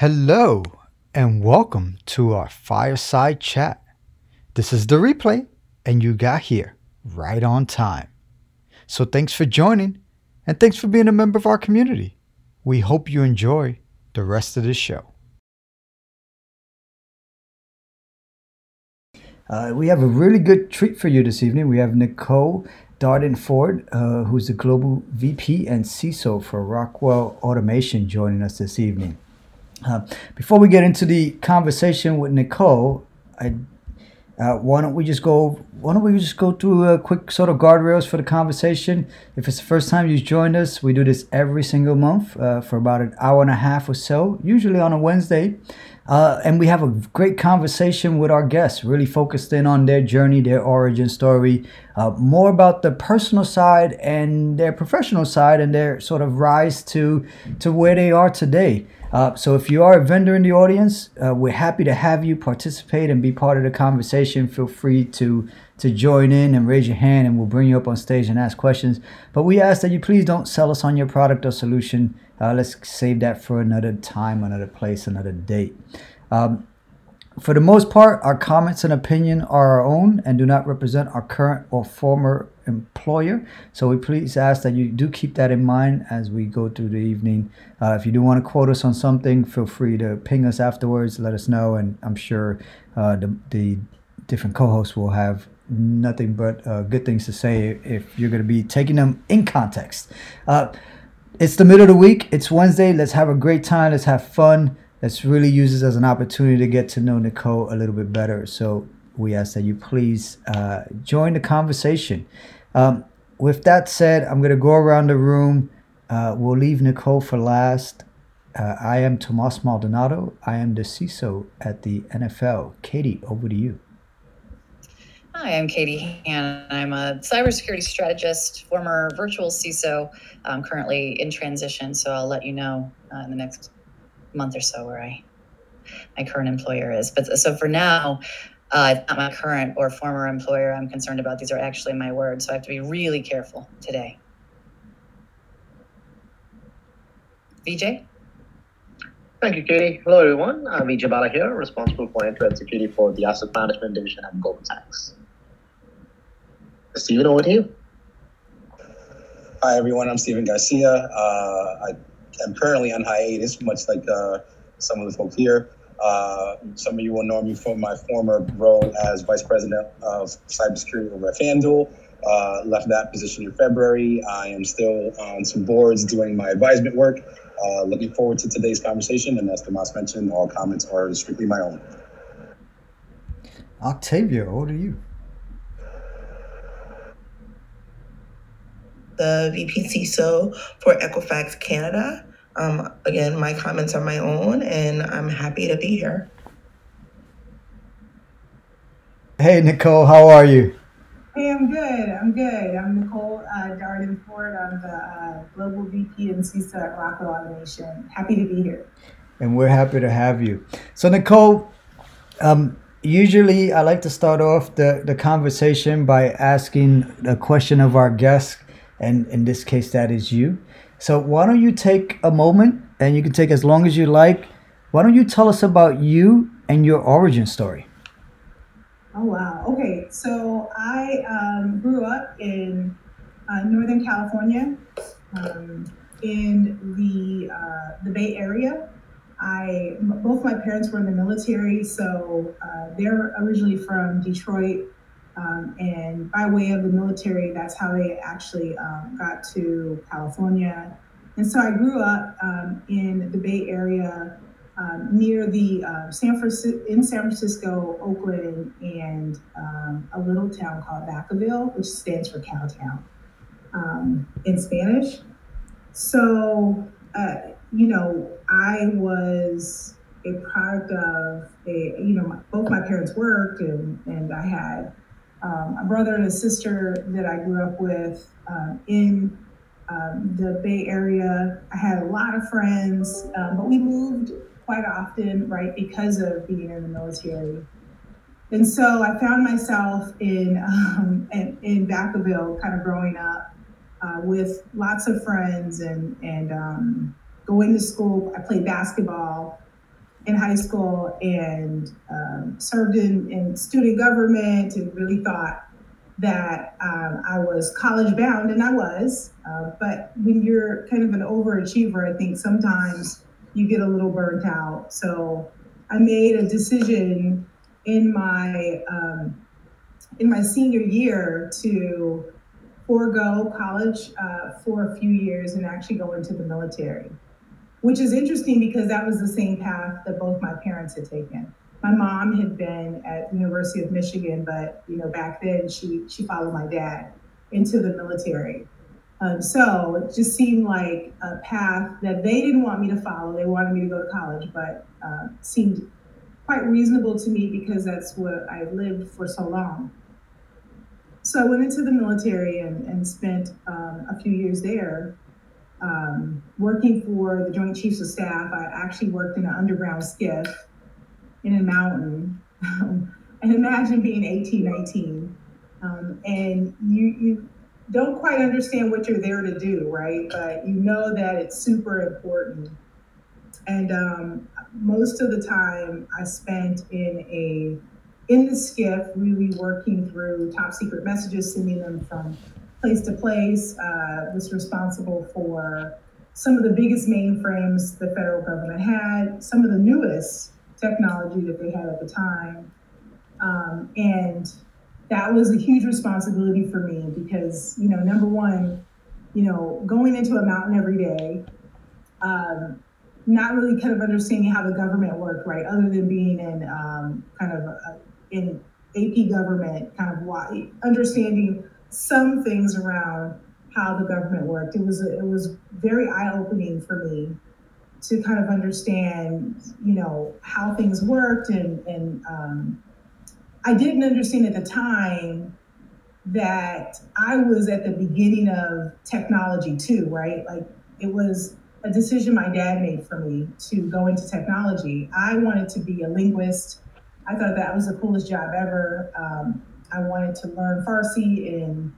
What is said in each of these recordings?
Hello, and welcome to our fireside chat. This is the replay, and you got here right on time. So thanks for joining, and thanks for being a member of our community. We hope you enjoy the rest of the show. Uh, we have a really good treat for you this evening. We have Nicole Darden Ford, uh, who's the Global VP and CISO for Rockwell Automation, joining us this evening. Uh, before we get into the conversation with Nicole, I, uh, why don't we just go? Why don't we just go through a quick sort of guardrails for the conversation? If it's the first time you've joined us, we do this every single month uh, for about an hour and a half or so, usually on a Wednesday. Uh, and we have a great conversation with our guests, really focused in on their journey, their origin story, uh, more about the personal side and their professional side, and their sort of rise to to where they are today. Uh, so if you are a vendor in the audience, uh, we're happy to have you participate and be part of the conversation. Feel free to to join in and raise your hand, and we'll bring you up on stage and ask questions. But we ask that you please don't sell us on your product or solution. Uh, let's save that for another time, another place, another date. Um, for the most part, our comments and opinion are our own and do not represent our current or former employer. So we please ask that you do keep that in mind as we go through the evening. Uh, if you do want to quote us on something, feel free to ping us afterwards. Let us know, and I'm sure uh, the the different co-hosts will have nothing but uh, good things to say if you're going to be taking them in context. Uh, it's the middle of the week. It's Wednesday. Let's have a great time. Let's have fun. Let's really use this as an opportunity to get to know Nicole a little bit better. So we ask that you please uh, join the conversation. Um, with that said, I'm going to go around the room. Uh, we'll leave Nicole for last. Uh, I am Tomas Maldonado. I am the CISO at the NFL. Katie, over to you. Hi, I'm Katie Han. I'm a cybersecurity strategist, former virtual CISO, I'm currently in transition. So I'll let you know uh, in the next month or so where I my current employer is. But so for now, uh, it's not my current or former employer I'm concerned about. These are actually my words, so I have to be really careful today. VJ? Thank you, Katie. Hello, everyone. I'm Vijay Bala here, responsible for end-to-end security for the asset management division at Goldman Sachs. Stephen, over to you. Hi, everyone. I'm Stephen Garcia. Uh, I am currently on hiatus, much like uh, some of the folks here. Uh, some of you will know me from my former role as vice president of cybersecurity over at FanDuel. Uh, left that position in February. I am still on some boards doing my advisement work. Uh, looking forward to today's conversation. And as Tomas mentioned, all comments are strictly my own. Octavia, over are you. the VP CISO for Equifax Canada. Um, again, my comments are my own, and I'm happy to be here. Hey, Nicole, how are you? Hey, I'm good. I'm good. I'm Nicole uh, Darden Ford. I'm the uh, Global VP and CISO at Rockwell Automation. Happy to be here. And we're happy to have you. So, Nicole, um, usually I like to start off the, the conversation by asking a question of our guests and in this case, that is you. So why don't you take a moment, and you can take as long as you like. Why don't you tell us about you and your origin story? Oh wow. Okay, so I um, grew up in uh, Northern California, um, in the uh, the Bay Area. I both my parents were in the military, so uh, they're originally from Detroit, um, and by way of the military, that's how they actually um, got to California. And so I grew up um, in the Bay Area um, near the uh, San Francisco, in San Francisco, Oakland, and um, a little town called Vacaville, which stands for Cowtown in Spanish. So, uh, you know, I was a product of a, you know, my, both my parents worked and, and I had um, a brother and a sister that I grew up with um, in um, the Bay Area. I had a lot of friends, um, but we moved quite often, right, because of being in the military. And so I found myself in um, in, in Vacaville, kind of growing up uh, with lots of friends and and um, going to school. I played basketball in high school and um, served in, in student government and really thought that um, I was college bound, and I was. Uh, but when you're kind of an overachiever, I think sometimes you get a little burnt out. So I made a decision in my um, in my senior year to forego college uh, for a few years and actually go into the military, which is interesting because that was the same path that both my parents had taken my mom had been at University of Michigan, but you know back then she she followed my dad into the military. Um, so it just seemed like a path that they didn't want me to follow. They wanted me to go to college, but uh, seemed quite reasonable to me because that's what I lived for so long. So I went into the military and, and spent um, a few years there. Um, working for the Joint Chiefs of Staff, I actually worked in an underground SCIF in a mountain. And imagine being 18, 19, um, and you, you don't quite understand what you're there to do, right? But you know that it's super important. And um, most of the time I spent in a in the SCIF, really working through top secret messages, sending them from place to place. Uh, was responsible for some of the biggest mainframes the federal government had, some of the newest technology that they had at the time. Um, and that was a huge responsibility for me because, you know, number one, you know, going into a mountain every day, um, not really kind of understanding how the government worked, right? Other than being in um, kind of a, in AP government, kind of why understanding some things around how the government worked. It was it was very eye opening for me to kind of understand, you know, how things worked. And, and um, I didn't understand at the time that I was at the beginning of technology too, right? Like it was a decision my dad made for me to go into technology. I wanted to be a linguist. I thought that was the coolest job ever. Um, I wanted to learn Farsi and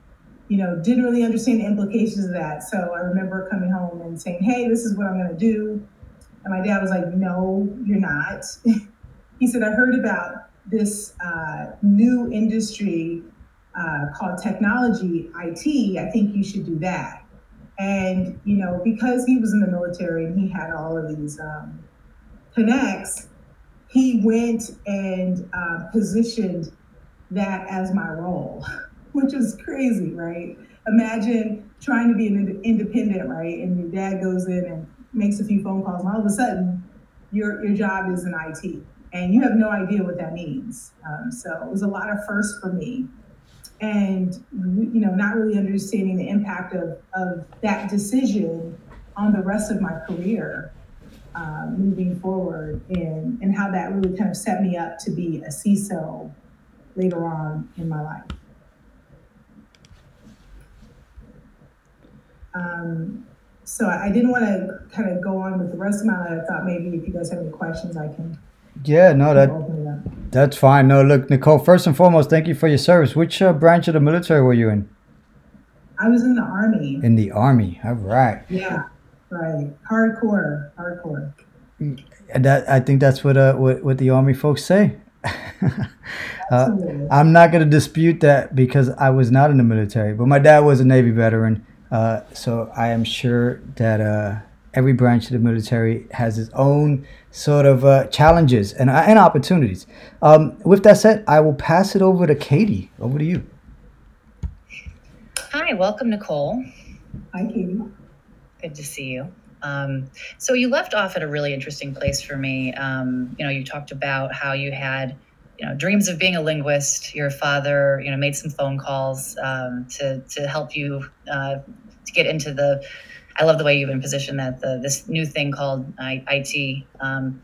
you know, didn't really understand the implications of that. So I remember coming home and saying, hey, this is what I'm going to do. And my dad was like, no, you're not. he said, I heard about this uh, new industry uh, called technology IT. I think you should do that. And, you know, because he was in the military and he had all of these um, connects, he went and uh, positioned that as my role. which is crazy, right? Imagine trying to be an independent, right? And your dad goes in and makes a few phone calls, and all of a sudden, your your job is in IT, and you have no idea what that means. Um, so it was a lot of firsts for me, and you know, not really understanding the impact of of that decision on the rest of my career. Uh, moving forward and, and how that really kind of set me up to be a CISO later on in my life. Um, so I didn't want to kind of go on with the rest of my life. I thought maybe if you guys have any questions, I can. Yeah, no, that that's fine. No, look, Nicole. First and foremost, thank you for your service. Which uh, branch of the military were you in? I was in the army. In the army, all right. Yeah, right. Hardcore, hardcore. And That I think that's what uh what, what the army folks say. Uh, I'm not going to dispute that because I was not in the military, but my dad was a Navy veteran. Uh, so I am sure that uh, every branch of the military has its own sort of uh, challenges and, uh, and opportunities. Um, with that said, I will pass it over to Katie. Over to you. Hi, welcome, Nicole. Hi, Katie. Good to see you. Um, so you left off at a really interesting place for me. Um, you know, you talked about how you had you know dreams of being a linguist. Your father you know made some phone calls um, to to help you uh, to get into the i love the way you've been positioned that the this new thing called IT um,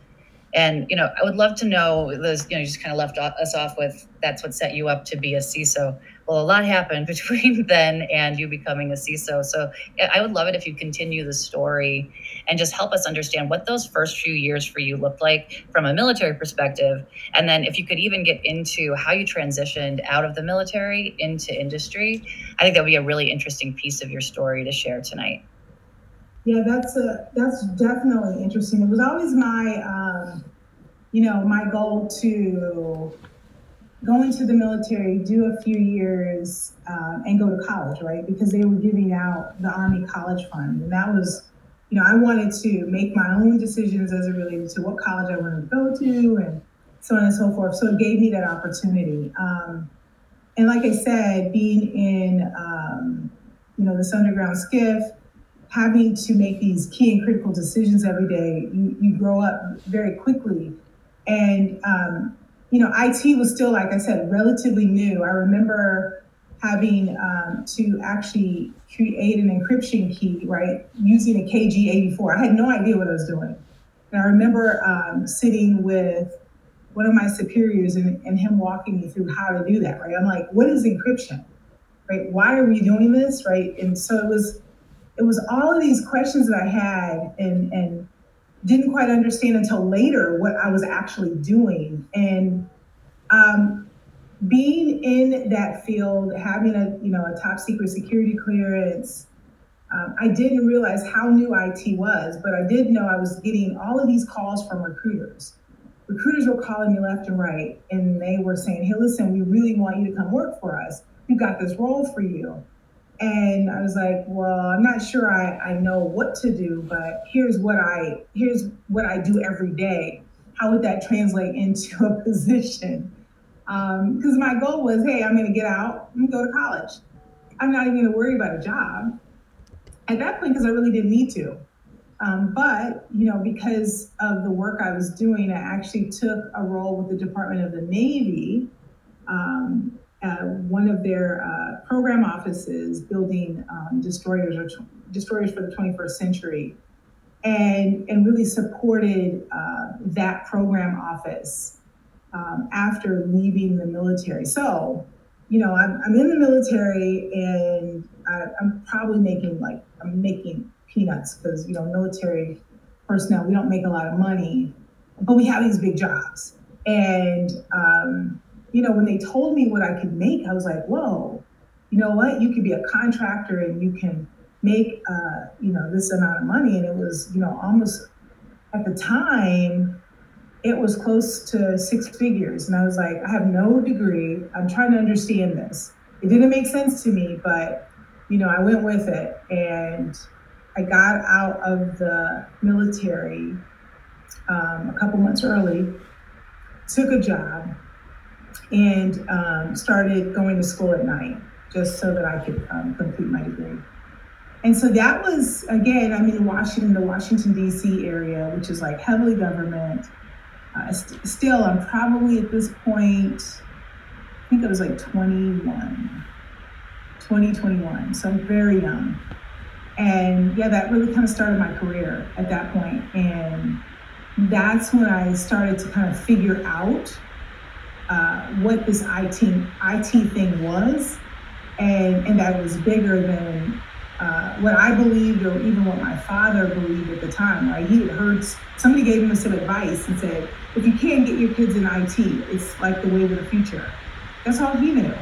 and you know i would love to know those you know you just kind of left us off with that's what set you up to be a ciso well, a lot happened between then and you becoming a CISO. So I would love it if you continue the story and just help us understand what those first few years for you looked like from a military perspective. And then if you could even get into how you transitioned out of the military into industry, I think that would be a really interesting piece of your story to share tonight. Yeah, that's a that's definitely interesting. It was always my um, you know, my goal to go into the military, do a few years, um, and go to college, right? Because they were giving out the Army College Fund. And that was, you know, I wanted to make my own decisions as it related to what college I wanted to go to and so on and so forth. So it gave me that opportunity. Um, and like I said, being in, um, you know, this underground SCIF, having to make these key and critical decisions every day, you, you grow up very quickly. And, um, you know, IT was still, like I said, relatively new. I remember having um, to actually create an encryption key, right, using a KG84. I had no idea what I was doing. And I remember um, sitting with one of my superiors and, and him walking me through how to do that, right? I'm like, what is encryption? Right? Why are we doing this? Right? And so it was it was all of these questions that I had and and didn't quite understand until later what I was actually doing. And um, being in that field, having a you know a top secret security clearance, um, I didn't realize how new IT was, but I did know I was getting all of these calls from recruiters. Recruiters were calling me left and right, and they were saying, "Hey, listen, we really want you to come work for us. We've got this role for you." And I was like, well, I'm not sure I, I know what to do, but here's what I here's what I do every day. How would that translate into a position? Because um, my goal was, hey, I'm going to get out and go to college. I'm not even going to worry about a job at that point because I really didn't need to. Um, but you know, because of the work I was doing, I actually took a role with the Department of the Navy. Um, one of their uh, program offices building um, destroyers or destroyers for the 21st century and, and really supported uh, that program office um, after leaving the military. So, you know, I'm, I'm in the military and I, I'm probably making like, I'm making peanuts because, you know, military personnel, we don't make a lot of money, but we have these big jobs. And, um, you know, when they told me what I could make, I was like, whoa, you know what? You could be a contractor and you can make, uh, you know, this amount of money. And it was, you know, almost at the time, it was close to six figures. And I was like, I have no degree. I'm trying to understand this. It didn't make sense to me, but, you know, I went with it. And I got out of the military um, a couple months early, took a job, and um, started going to school at night just so that I could um, complete my degree. And so that was, again, I'm in Washington, the Washington, D.C. area, which is like heavily government. Uh, st- still, I'm probably at this point, I think I was like 21, 2021. So I'm very young. And yeah, that really kind of started my career at that point. And that's when I started to kind of figure out uh, what this IT IT thing was, and and that was bigger than uh, what I believed or even what my father believed at the time. Right? He had heard somebody gave him some advice and said, if you can't get your kids in IT, it's like the wave of the future. That's all he knew.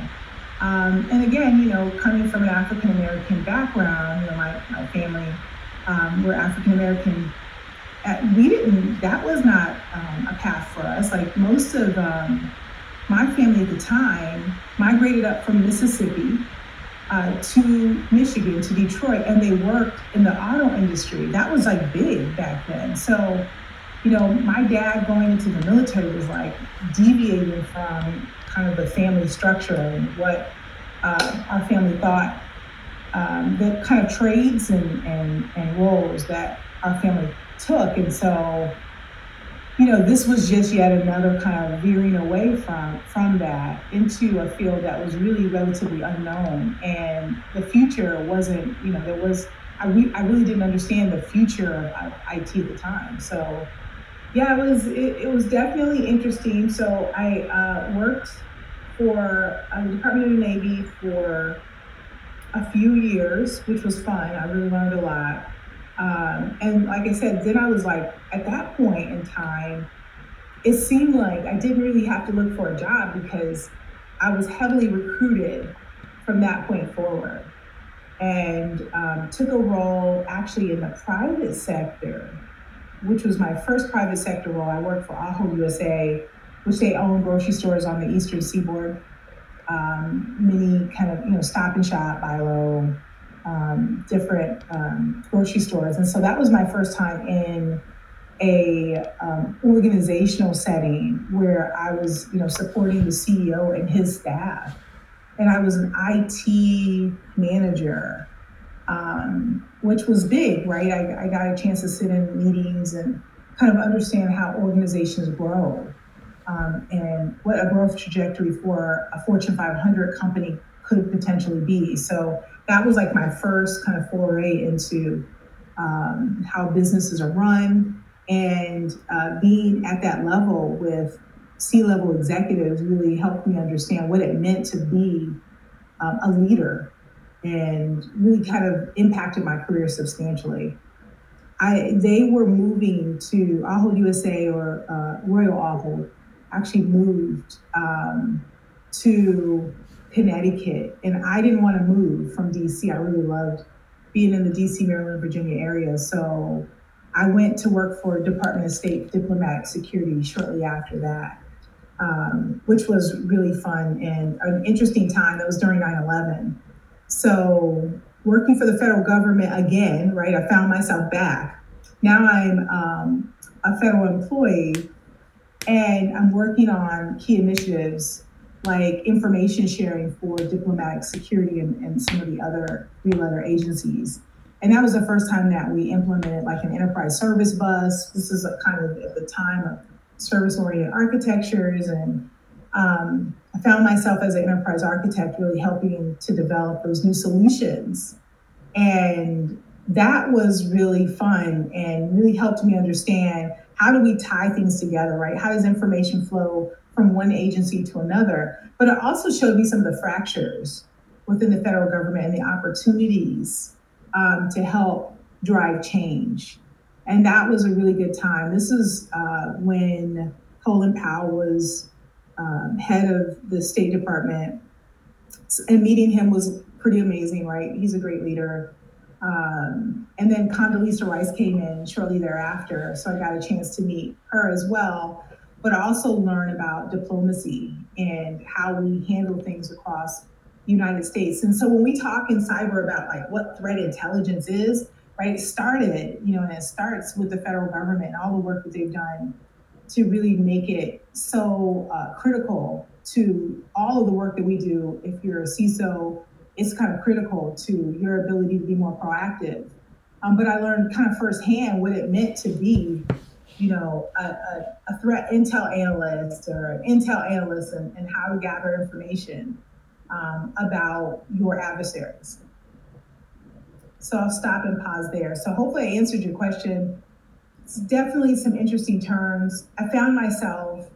Um, and again, you know, coming from an African American background, you know, my, my family um, were African American. Uh, we didn't. That was not um, a path for us. Like most of um, my family at the time migrated up from Mississippi uh, to Michigan, to Detroit, and they worked in the auto industry. That was like big back then. So, you know, my dad going into the military was like deviating from kind of the family structure and what uh, our family thought um, the kind of trades and, and, and roles that our family took. And so, you know, this was just yet another kind of veering away from from that into a field that was really relatively unknown, and the future wasn't. You know, there was I, re- I really didn't understand the future of IT at the time. So, yeah, it was it, it was definitely interesting. So I uh, worked for uh, the Department of the Navy for a few years, which was fun. I really learned a lot. Um, and like I said, then I was like, at that point in time, it seemed like I didn't really have to look for a job because I was heavily recruited from that point forward and um, took a role actually in the private sector which was my first private sector role. I worked for Ahold USA, which they own grocery stores on the Eastern Seaboard. Um, many kind of you know Stop and Shop, Bilo, um, different um, grocery stores, and so that was my first time in a um, organizational setting where I was, you know, supporting the CEO and his staff, and I was an IT manager, um, which was big, right? I, I got a chance to sit in meetings and kind of understand how organizations grow um, and what a growth trajectory for a Fortune 500 company could potentially be. So that was like my first kind of foray into um, how businesses are run and uh, being at that level with C-level executives really helped me understand what it meant to be um, a leader and really kind of impacted my career substantially. I, they were moving to Ahold USA or uh, Royal Ahold actually moved um, to Connecticut, and I didn't want to move from DC. I really loved being in the DC, Maryland, Virginia area. So I went to work for Department of State Diplomatic Security shortly after that, um, which was really fun and an interesting time. That was during 9 11. So, working for the federal government again, right? I found myself back. Now I'm um, a federal employee and I'm working on key initiatives like information sharing for diplomatic security and, and some of the other three letter agencies. And that was the first time that we implemented like an enterprise service bus. This is a kind of at the time of service oriented architectures. And um, I found myself as an enterprise architect really helping to develop those new solutions. And that was really fun and really helped me understand how do we tie things together, right? How does information flow from one agency to another? But it also showed me some of the fractures within the federal government and the opportunities um, to help drive change. And that was a really good time. This is uh, when Colin Powell was um, head of the State Department. And meeting him was pretty amazing, right? He's a great leader. Um, and then Condoleezza Rice came in shortly thereafter, so I got a chance to meet her as well, but also learn about diplomacy and how we handle things across the United States. And so when we talk in cyber about like what threat intelligence is, right, it started, you know, and it starts with the federal government and all the work that they've done to really make it so uh, critical to all of the work that we do. If you're a CISO is kind of critical to your ability to be more proactive. Um, but I learned kind of firsthand what it meant to be, you know, a, a, a threat intel analyst or an intel analyst and, and how to gather information um, about your adversaries. So I'll stop and pause there. So hopefully I answered your question. It's definitely some interesting terms. I found myself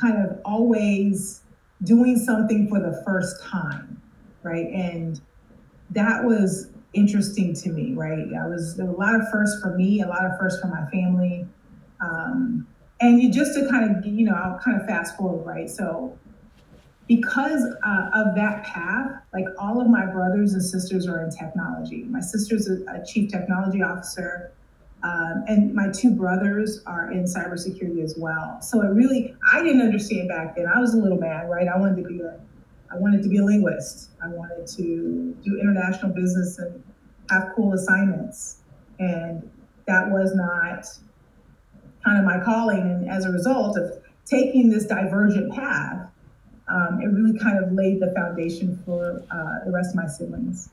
kind of always doing something for the first time right? And that was interesting to me, right? I was there were a lot of firsts for me, a lot of firsts for my family. Um, and you just to kind of, you know, I'll kind of fast forward, right? So because uh, of that path, like all of my brothers and sisters are in technology. My sister's a, a chief technology officer, um, and my two brothers are in cybersecurity as well. So it really, I didn't understand back then. I was a little mad, right? I wanted to be a I wanted to be a linguist. I wanted to do international business and have cool assignments. And that was not kind of my calling. And as a result of taking this divergent path, um, it really kind of laid the foundation for uh, the rest of my siblings.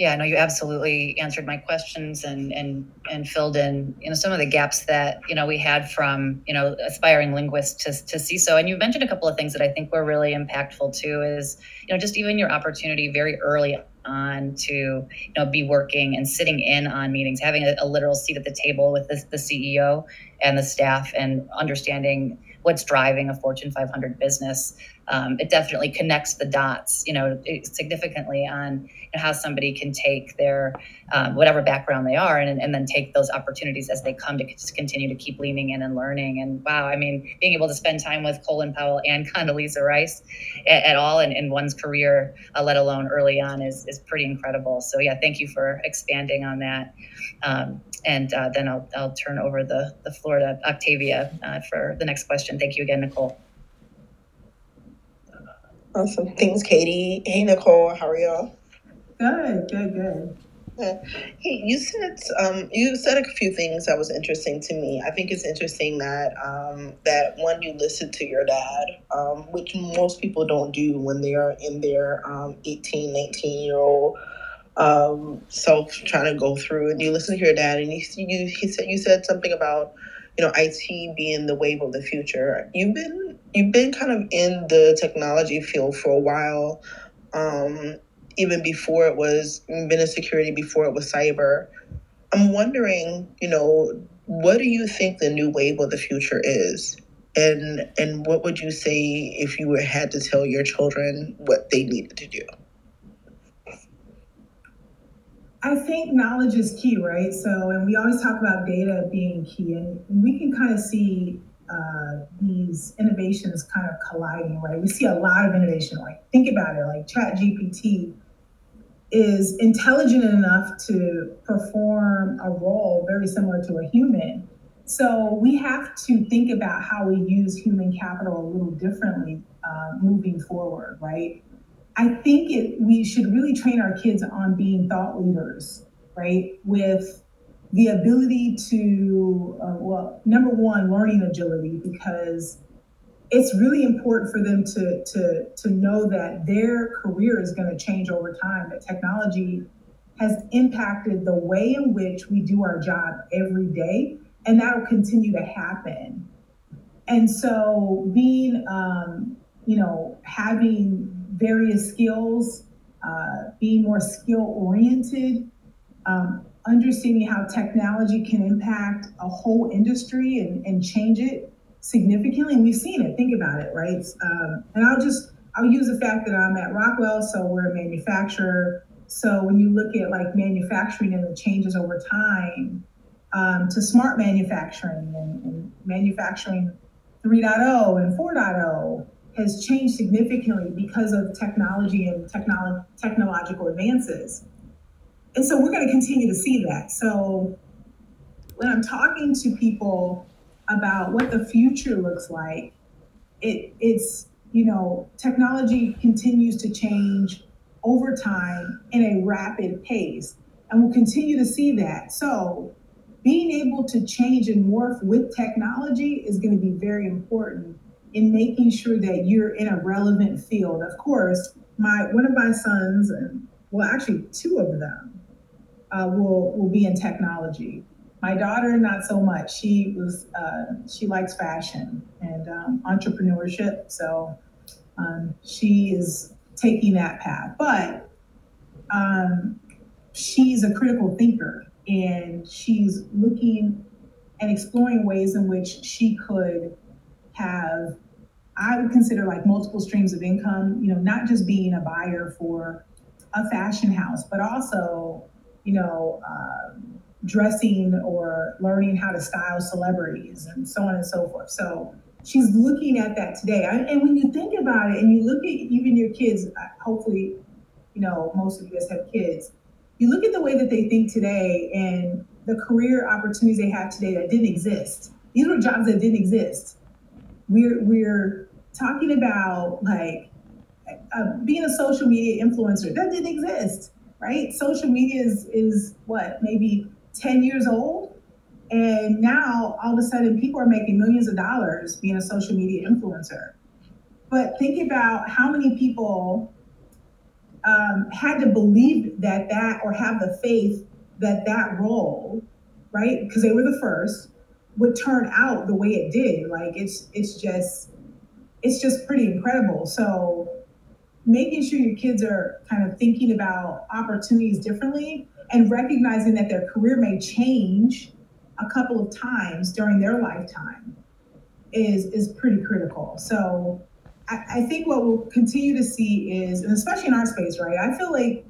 Yeah, no, you absolutely answered my questions and and and filled in, you know, some of the gaps that you know we had from you know aspiring linguists to to CISO. And you mentioned a couple of things that I think were really impactful too. Is you know just even your opportunity very early on to you know be working and sitting in on meetings, having a, a literal seat at the table with the, the CEO and the staff, and understanding what's driving a Fortune 500 business um, it definitely connects the dots, you know, significantly on you know, how somebody can take their um, whatever background they are and, and then take those opportunities as they come to just continue to keep leaning in and learning. And wow, I mean, being able to spend time with Colin Powell and Condoleezza Rice at, at all in, in, one's career, uh, let alone early on, is, is pretty incredible. So yeah, thank you for expanding on that. Um, and uh, then I'll, I'll turn over the, the floor to Octavia uh, for the next question. Thank you again, Nicole. Awesome. Thanks, Katie. Hey, Nicole. How are y'all? Good, good, good. Hey, you said um, you said a few things that was interesting to me. I think it's interesting that um, that one you listened to your dad, um, which most people don't do when they are in their um, 18, 19 year old um, self trying to go through, and you listen to your dad, and you you he said you said something about you know IT being the wave of the future. You've been you've been kind of in the technology field for a while, um, even before it was been in security before it was cyber. I'm wondering, you know, what do you think the new wave of the future is? And and what would you say if you were, had to tell your children what they needed to do? I think knowledge is key, right? So, and we always talk about data being key, and we can kind of see uh, these innovations kind of colliding, right? We see a lot of innovation. Like, think about it, like ChatGPT is intelligent enough to perform a role very similar to a human. So we have to think about how we use human capital a little differently uh, moving forward, right? I think it, we should really train our kids on being thought leaders, right? With the ability to, uh, well, number one, learning agility, because it's really important for them to, to, to know that their career is going to change over time, that technology has impacted the way in which we do our job every day, and that will continue to happen. And so, being, um, you know, having various skills, uh, being more skill oriented, um, understanding how technology can impact a whole industry and, and change it significantly. And we've seen it. Think about it, right? Um, and I'll just I'll use the fact that I'm at Rockwell, so we're a manufacturer. So when you look at like manufacturing and the changes over time um, to smart manufacturing and, and manufacturing 3.0 and 4.0 has changed significantly because of technology and technolo- technological advances. And so we're going to continue to see that. So when I'm talking to people about what the future looks like, it, it's, you know, technology continues to change over time in a rapid pace. And we'll continue to see that. So being able to change and morph with technology is going to be very important in making sure that you're in a relevant field. Of course, my one of my sons, and well, actually two of them, uh, will will be in technology. My daughter, not so much. She was uh, she likes fashion and um, entrepreneurship, so um, she is taking that path. But um, she's a critical thinker, and she's looking and exploring ways in which she could have I would consider like multiple streams of income, you know, not just being a buyer for a fashion house, but also, you know, um, dressing or learning how to style celebrities and so on and so forth. So she's looking at that today. and when you think about it and you look at even your kids, uh, hopefully, you know, most of you guys have kids, you look at the way that they think today and the career opportunities they have today that didn't exist. These were jobs that didn't exist we're we're talking about like uh, being a social media influencer that didn't exist right? Social media is is what maybe 10 years old? And now all of a sudden people are making millions of dollars being a social media influencer. But think about how many people um, had to believe that that or have the faith that that role right? Because they were the first would turn out the way it did. Like it's it's just it's just pretty incredible. So making sure your kids are kind of thinking about opportunities differently and recognizing that their career may change a couple of times during their lifetime is is pretty critical. So I, think what we'll continue to see is, and especially in our space, right? I feel like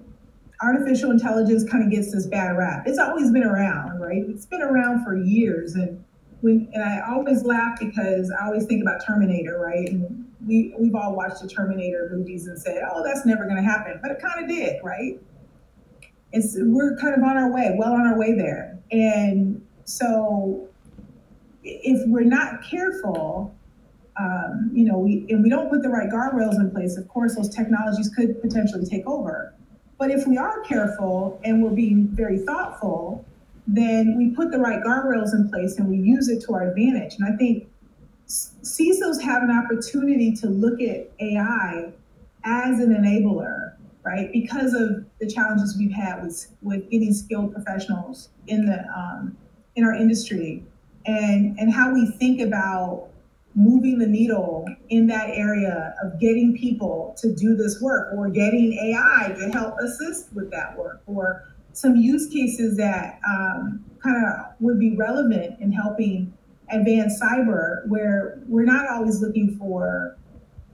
artificial intelligence kind of gets this bad rap. It's always been around, right? It's been around for years, and when and I always laugh because I always think about Terminator, right? And we we've all watched the Terminator movies and said, "Oh, that's never going to happen," but it kind of did, right? It's we're kind of on our way, well on our way there, and so if we're not careful, um, you know, we and we don't put the right guardrails in place, of course, those technologies could potentially take over. But if we are careful and we're being very thoughtful, then we put the right guardrails in place and we use it to our advantage. And I think CISOs have an opportunity to look at AI as an enabler, right? Because of the challenges we've had with with getting skilled professionals in the um, in our industry, and and how we think about moving the needle in that area of getting people to do this work or getting AI to help assist with that work or some use cases that um, kind of would be relevant in helping advance cyber where we're not always looking for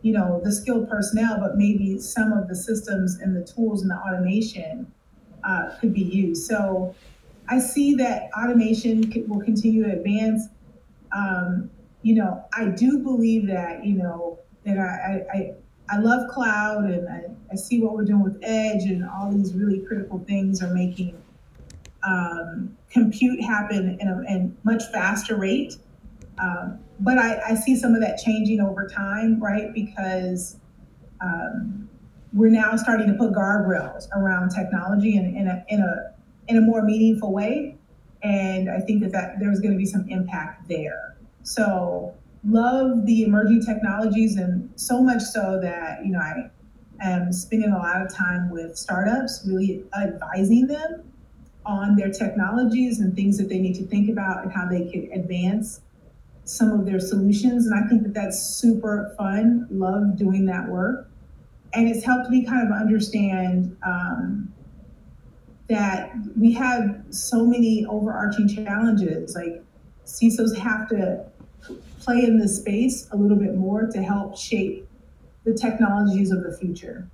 you know the skilled personnel but maybe some of the systems and the tools and the automation uh, could be used. So i see that automation will continue to advance. Um, you know, I do believe that, you know, that I, I, I love cloud and I, I see what we're doing with edge and all these really critical things are making um, compute happen in a in much faster rate. Um, but I, I see some of that changing over time, right? Because um, we're now starting to put guardrails around technology in, in, a, in, a, in a more meaningful way. And I think that, that there's going to be some impact there. So love the emerging technologies and so much so that, you know, I am spending a lot of time with startups, really advising them on their technologies and things that they need to think about and how they can advance some of their solutions. And I think that that's super fun. Love doing that work. And it's helped me kind of understand um, that we have so many overarching challenges. Like CISOs have to play in this space a little bit more to help shape the technologies of the future.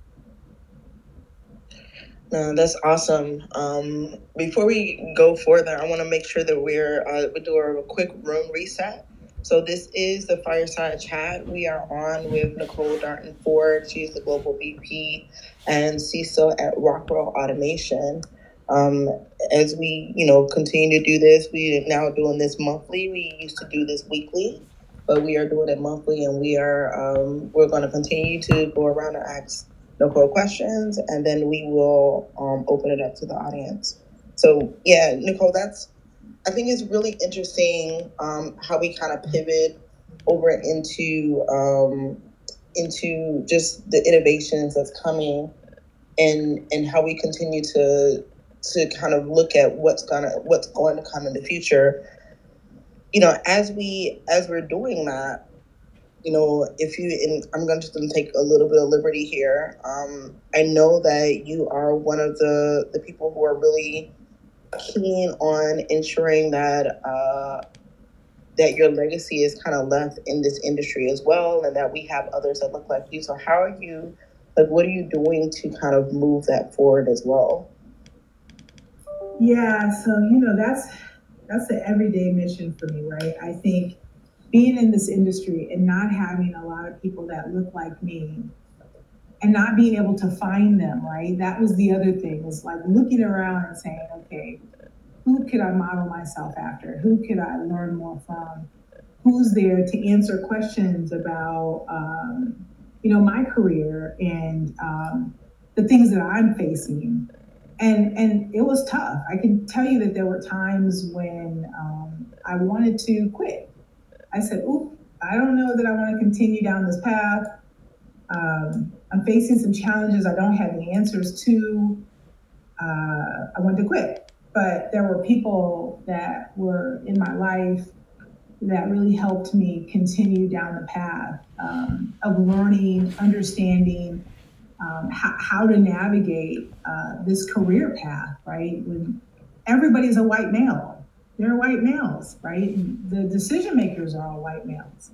That's awesome. Um, before we go further, I want to make sure that we're uh, we do a quick room reset. So this is the fireside chat. We are on with Nicole Darden Ford. She's the global VP and CISO at Rockwell Automation. Um, as we, you know, continue to do this, we are now doing this monthly. We used to do this weekly, but we are doing it monthly, and we are um, we're going to continue to go around and ask Nicole questions, and then we will um, open it up to the audience. So yeah, Nicole, that's I think it's really interesting um, how we kind of pivot over into um, into just the innovations that's coming and and how we continue to to kind of look at what's gonna what's going to come in the future. You know as we as we're doing that you know if you and i'm going to just take a little bit of liberty here. Um, i know that you are one of the the people who are really keen on ensuring that uh, that your legacy is kind of left in this industry as well and that we have others that look like you. So how are you like what are you doing to kind of move that forward as well yeah, so you know that's that's the everyday mission for me, right? I think being in this industry and not having a lot of people that look like me and not being able to find them, right? That was the other thing, was like looking around and saying, okay, who could I model myself after? Who could I learn more from? Who's there to answer questions about, um, you know, my career and um, the things that I'm facing? And and it was tough. I can tell you that there were times when um, I wanted to quit. I said, "Oop, I don't know that I want to continue down this path. Um, I'm facing some challenges I don't have the answers to. Uh, I wanted to quit." But there were people that were in my life that really helped me continue down the path um, of learning, understanding, um, how, how, to navigate uh, this career path, right? When everybody's a white male, they're white males, right? The decision makers are all white males.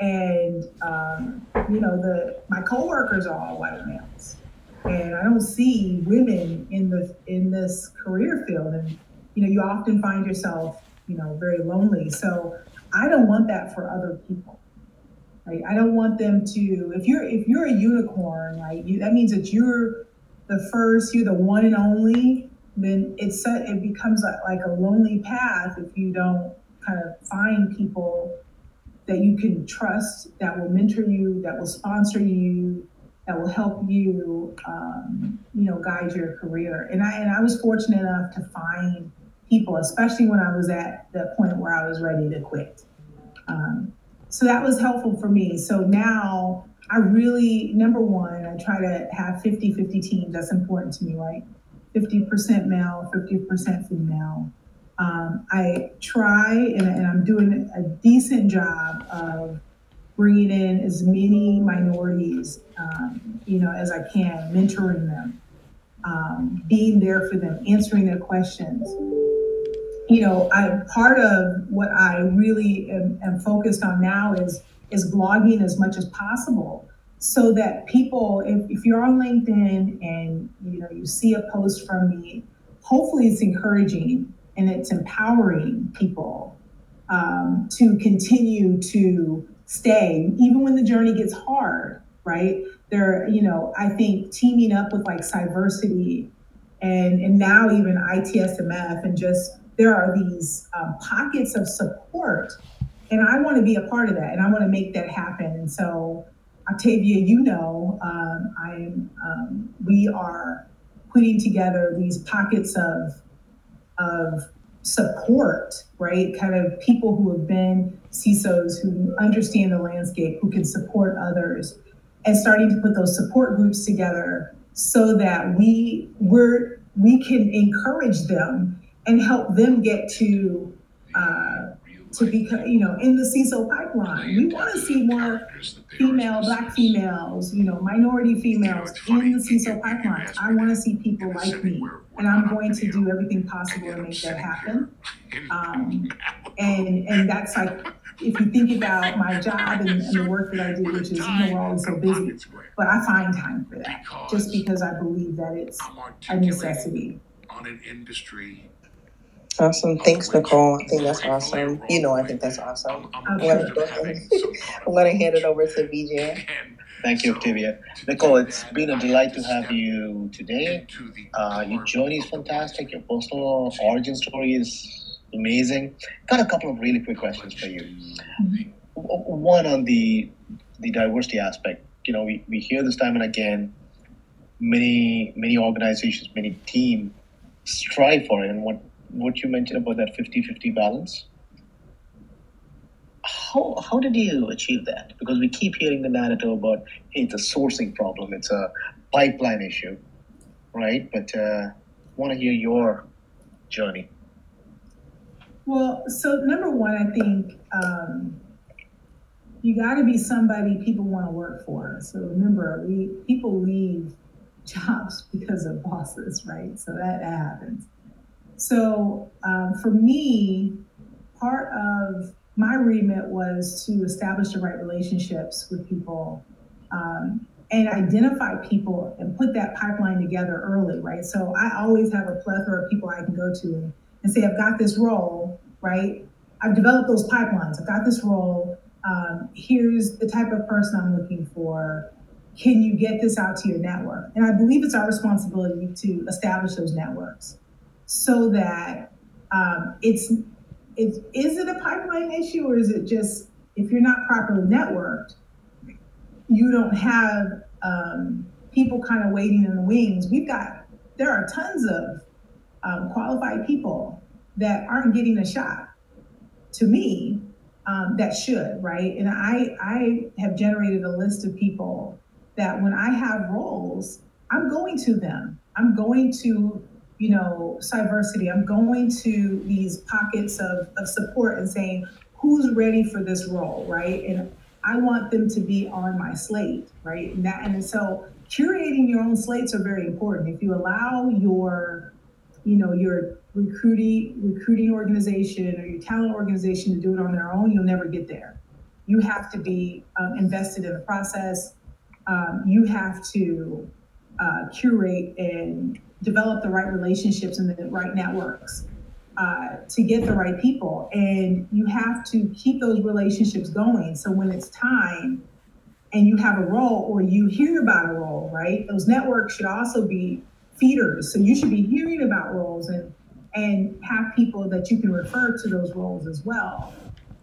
and um, you know the my coworkers are all white males, and I don't see women in the in this career field, and you know you often find yourself you know very lonely. So I don't want that for other people. Right? I don't want them to. If you're if you're a unicorn, right, you, that means that you're the first, you're the one and only. Then it's it becomes like a lonely path if you don't kind of find people that you can trust, that will mentor you, that will sponsor you, that will help you, um, you know, guide your career. And I and I was fortunate enough to find people, especially when I was at the point where I was ready to quit. Um, so that was helpful for me. So now I really, number one, I try to have 50 50 teams. That's important to me, right? 50% male, 50% female. Um, I try and, and, I'm doing a decent job of bringing in as many minorities, um, you know, as I can, mentoring them, um, being there for them, answering their questions. You know, I part of what I really am, am focused on now is is blogging as much as possible so that people if, if you're on linkedin and you know you see a post from me hopefully it's encouraging and it's empowering people um, to continue to stay, even when the journey gets hard, right? There, you know, I think teaming up with like Cyversity and and now even ITSMF and just there are these um, pockets of support, and I want to be a part of that, and I want to make that happen. And so, Octavia, you know, um, I'm um, we are putting together these pockets of of support, right? Kind of people who have been CISOs who understand the landscape, who can support others, and starting to put those support groups together so that we we're we can encourage them and help them get to uh, to be, you know, in the CISO pipeline. We want to see more female, black females, you know, minority females in the CISO pipeline. I want to see people like me, and I'm going to do everything possible to make that happen. Um, and and that's like if you think about my job and, and, the work that I do, which is, you know, we're always so busy, but I find time for that just because I believe that it's a necessity. On an industry Awesome. Thanks, Nicole. I think that's awesome. You know, I think that's awesome. I'm gonna, go ahead. I'm gonna hand it over to Vijay. Thank you, Octavia. Nicole, it's been a delight to have you today. Uh, your journey is fantastic. Your personal origin story is amazing. Got a couple of really quick questions for you. One on the the diversity aspect. You know, we, we hear this time and again. Many many organizations, many teams strive for it, and what what you mentioned about that 50-50 balance how, how did you achieve that? Because we keep hearing the narrative about hey, it's a sourcing problem it's a pipeline issue right? But uh, want to hear your journey. Well so number one i think um, you got to be somebody people want to work for. So remember we people leave jobs because of bosses right? So that, that happens so um, for me, part of my remit was to establish the right relationships with people um, and identify people and put that pipeline together early, right? So I always have a plethora of people I can go to and say, I've got this role, right? I've developed those pipelines. I've got this role. Um, here's the type of person I'm looking for. Can you get this out to your network? And I believe it's our responsibility to establish those networks so that um, it's it's is it a pipeline issue or is it just if you're not properly networked, you don't have um, people kind of waiting in the wings. We've got there are tons of um, qualified people that aren't getting a shot. To me, um, that should right, and I I have generated a list of people that when I have roles, I'm going to them. I'm going to you know, Cyversity. I'm going to these pockets of, of support and saying, who's ready for this role, right? And I want them to be on my slate, right? And that and so curating your own slates are very important. If you allow your, you know, your recruiting recruiting organization or your talent organization to do it on their own, you'll never get there. you have to be um, invested in the process. Um, you have to uh, curate and develop the right relationships and the right networks uh, to get the right people. And you have to keep those relationships going. So when it's time and you have a role or you hear about a role, right? Those networks should also be feeders. So you should be hearing about roles and and have people that you can refer to those roles as well.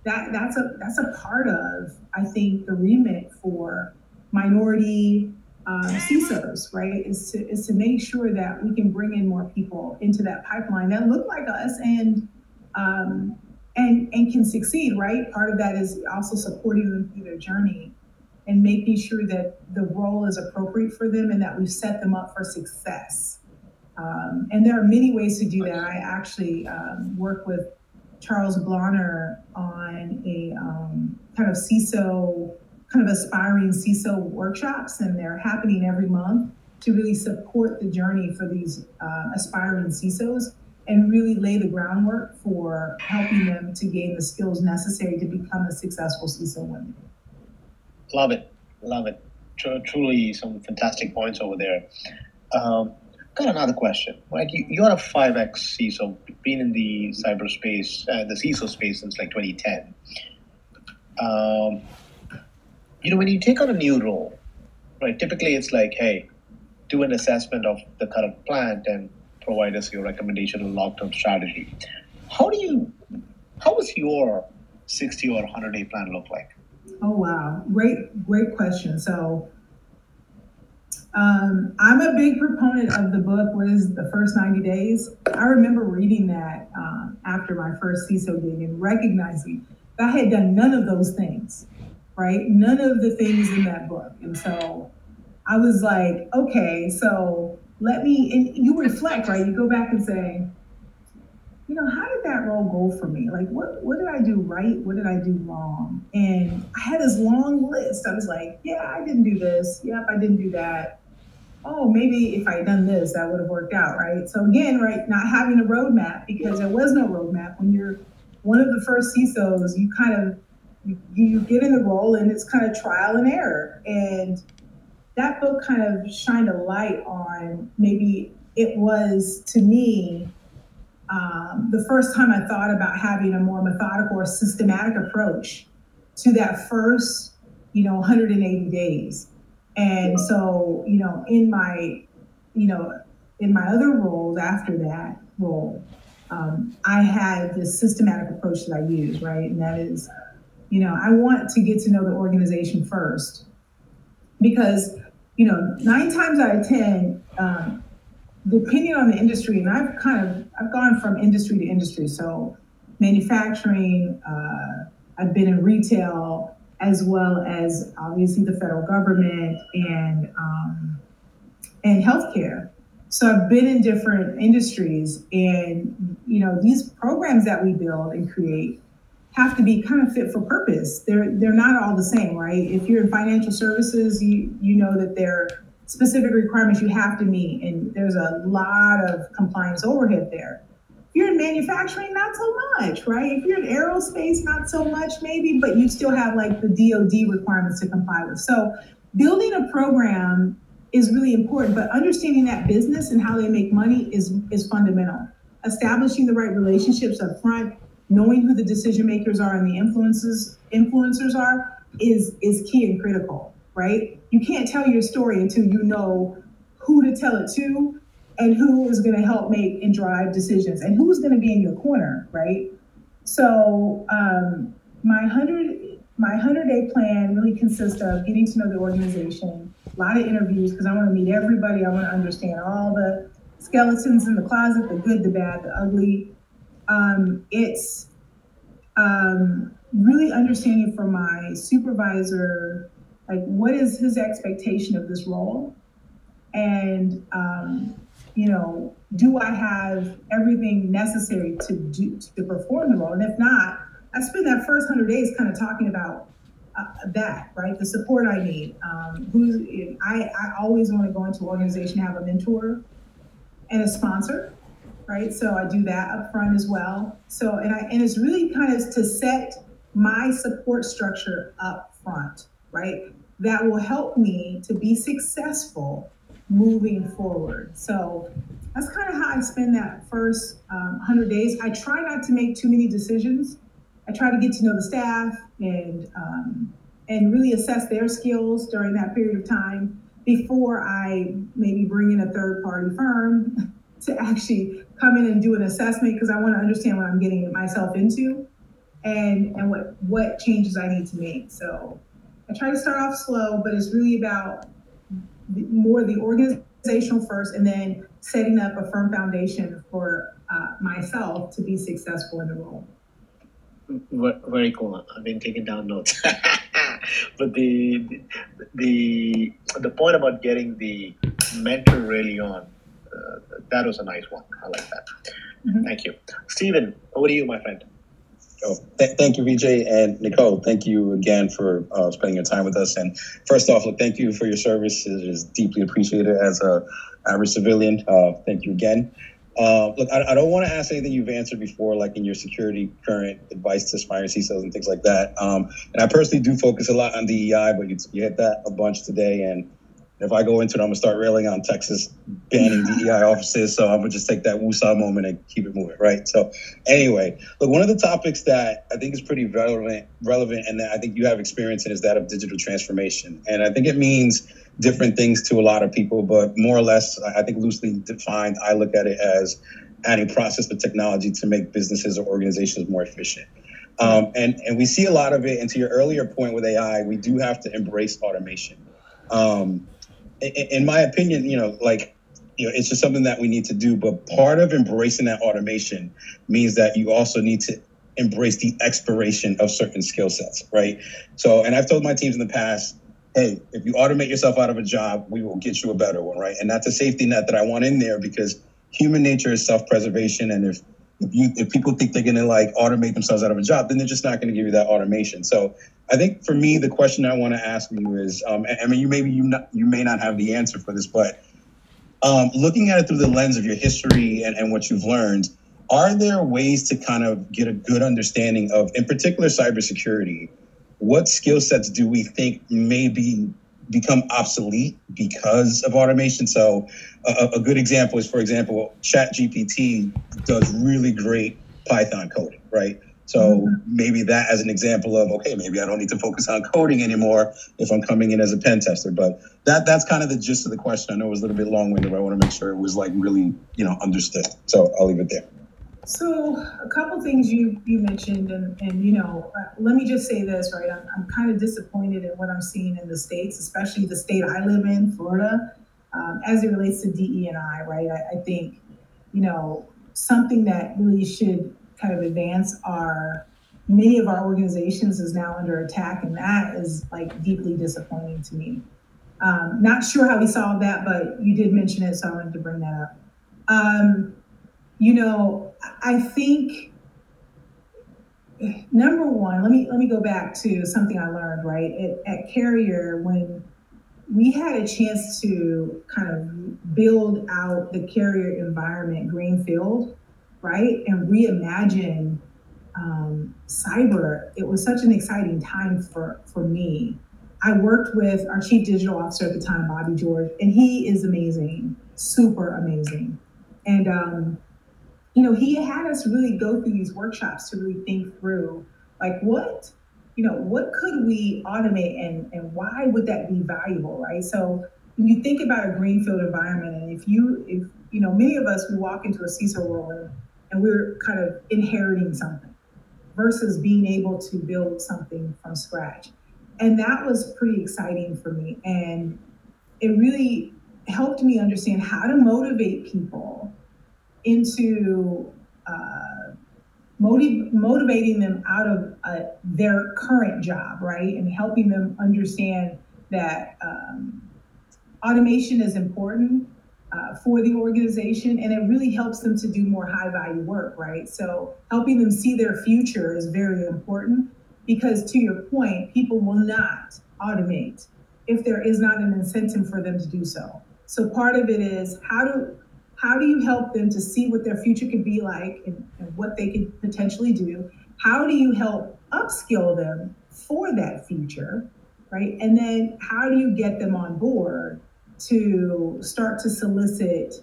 That that's a that's a part of I think the remit for minority um, CISOs, right? Is to is to make sure that we can bring in more people into that pipeline that look like us and um, and and can succeed, right? Part of that is also supporting them through their journey and making sure that the role is appropriate for them and that we've set them up for success. Um, and there are many ways to do that. I actually um, work with Charles Blauner on a um, kind of CISO, kind of aspiring CISO workshops, and they're happening every month to really support the journey for these uh, aspiring CISOs and really lay the groundwork for helping them to gain the skills necessary to become a successful CISO day. Love it. Love it. Tr- truly some fantastic points over there. Um, got another question, right? You, you're a 5X CISO, been in the cyberspace, uh, the CISO space since like 2010. Um, you know, when you take on a new role, right, typically it's like, hey, do an assessment of the current plant and provide us your recommendation on long-term strategy. How do you, how does your 60 or 100 day plan look like? Oh wow, great, great question. So, um, I'm a big proponent of the book. What is the first 90 days? I remember reading that um, after my first CISO gig and recognizing that I had done none of those things, right? None of the things in that book, and so I was like, okay, so let me. And you reflect, right? You go back and say, you know, how did that role go for me? Like, what what did I do right? What did I do wrong? And I had this long list. I was like, yeah, I didn't do this. Yep, I didn't do that. Oh, maybe if I had done this, that would have worked out, right? So again, right, not having a roadmap because there was no roadmap. When you're one of the first CISOs, you kind of you, you get in the role and it's kind of trial and error. And that book kind of shined a light on maybe it was to me um, the first time I thought about having a more methodical or systematic approach to that first, you know, 180 days. And so, you know, in my, you know, in my other roles after that role, um, I had this systematic approach that I use, right? And that is, you know, I want to get to know the organization first because, you know, nine times out of 10, um, depending on the industry, and I've kind of I've gone from industry to industry. So manufacturing, uh, I've been in retail as well as obviously the federal government and um, and healthcare. So I've been in different industries, and you know these programs that we build and create have to be kind of fit for purpose. They're they're not all the same, right? If you're in financial services, you you know that they're specific requirements you have to meet, and there's a lot of compliance overhead there. If you're in manufacturing, not so much, right? If you're in aerospace, not so much, maybe, but you still have like the DoD requirements to comply with. So, building a program is really important, but understanding that business and how they make money is is fundamental. Establishing the right relationships up front, knowing who the decision makers are and the influences influencers are is is key and critical right? You can't tell your story until you know who to tell it to and who is going to help make and drive decisions and who's going to be in your corner, right? So um, my hundred my hundred day plan really consists of getting to know the organization, a lot of interviews because I want to meet everybody. I want to understand all the skeletons in the closet, the good, the bad, the ugly. Um, it's um, really understanding from my supervisor like what is his expectation of this role? And um, you know do i have everything necessary to do to perform the role? And if not i spend that first 100 days kind of talking about uh, that right? The support i need um, who's I, I always want to go into an organization have a mentor and a sponsor right so i do that up front as well so and i and it's really kind of to set my support structure up front, right? That will help me to be successful moving forward. So that's kind of how I spend that first um, 100 days. I try not to make too many decisions. I try to get to know the staff and um, and really assess their skills during that period of time before I maybe bring in a third party firm to actually come in and do an assessment because I want to understand what I'm getting myself into and and what what changes I need to make. So I try to start off slow, but it's really about more the organizational first, and then setting up a firm foundation for uh, myself to be successful in the role. Very cool. I've been taking down notes. but the the the point about getting the mentor really on uh, that was a nice one. I like that. Mm-hmm. Thank you, Stephen. Over to you, my friend. Oh, th- thank you, Vijay and Nicole. Thank you again for uh, spending your time with us. And first off, look, thank you for your service. It is deeply appreciated as a average civilian. Uh, thank you again. Uh, look, I, I don't want to ask anything you've answered before, like in your security current advice to aspiring CISOs and things like that. Um, and I personally do focus a lot on DEI, but you, you hit that a bunch today. And if I go into it, I'm gonna start railing on Texas banning DEI offices. So I'm gonna just take that woosah moment and keep it moving, right? So anyway, look, one of the topics that I think is pretty relevant, relevant, and that I think you have experience in is that of digital transformation. And I think it means different things to a lot of people, but more or less, I think loosely defined, I look at it as adding process with technology to make businesses or organizations more efficient. Um, and, and we see a lot of it. And to your earlier point with AI, we do have to embrace automation. Um, in, my opinion, you know, like you know, it's just something that we need to do. But part of embracing that automation means that you also need to embrace the expiration of certain skill sets, right? So, and I've told my teams in the past, hey, if you automate yourself out of a job, we will get you a better one, right? And that's a safety net that I want in there because human nature is self-preservation, and if if you if people think they're gonna like automate themselves out of a job, then they're just not gonna give you that automation. So I think for me, the question I want to ask you is, um, I mean, you maybe you not, you may not have the answer for this, but um, looking at it through the lens of your history and, and what you've learned, are there ways to kind of get a good understanding of, in particular, cybersecurity? what skill sets do we think maybe become obsolete because of automation? So, a, a good example is, for example, ChatGPT does really great Python coding, right? So mm-hmm. maybe that as an example of okay, maybe I don't need to focus on coding anymore if I'm coming in as a pen tester. But that that's kind of the gist of the question. I know it was a little bit long winded, but I want to make sure it was like really you know understood. So I'll leave it there. So a couple things you you mentioned, and and you know, uh, let me just say this, right? I'm, I'm kind of disappointed in what I'm seeing in the states, especially the state I live in, Florida, um, as it relates to DE and I, right? I, I think, you know, something that really should kind of advance our many of our organizations is now under attack, and that is like deeply disappointing to me. Um, not sure how we solved that, but you did mention it, so I wanted to bring that up. Um, you know, I think number one, let me let me go back to something I learned right at, at Carrier when we had a chance to kind of build out the carrier environment greenfield, right, and reimagine um, cyber. It was such an exciting time for for me. I worked with our chief digital officer at the time, Bobby George, and he is amazing, super amazing, and um, you know, he had us really go through these workshops to really think through like what, you know, what could we automate and, and why would that be valuable, right? So when you think about a greenfield environment, and if you, if, you know, many of us, we walk into a CISO role and, and we're kind of inheriting something versus being able to build something from scratch. And that was pretty exciting for me. And it really helped me understand how to motivate people into uh, motiv- motivating them out of uh, their current job, right? And helping them understand that um, automation is important uh, for the organization and it really helps them to do more high value work, right? So helping them see their future is very important because, to your point, people will not automate if there is not an incentive for them to do so. So part of it is how do how do you help them to see what their future could be like and, and what they could potentially do? How do you help upskill them for that future, right? And then how do you get them on board to start to solicit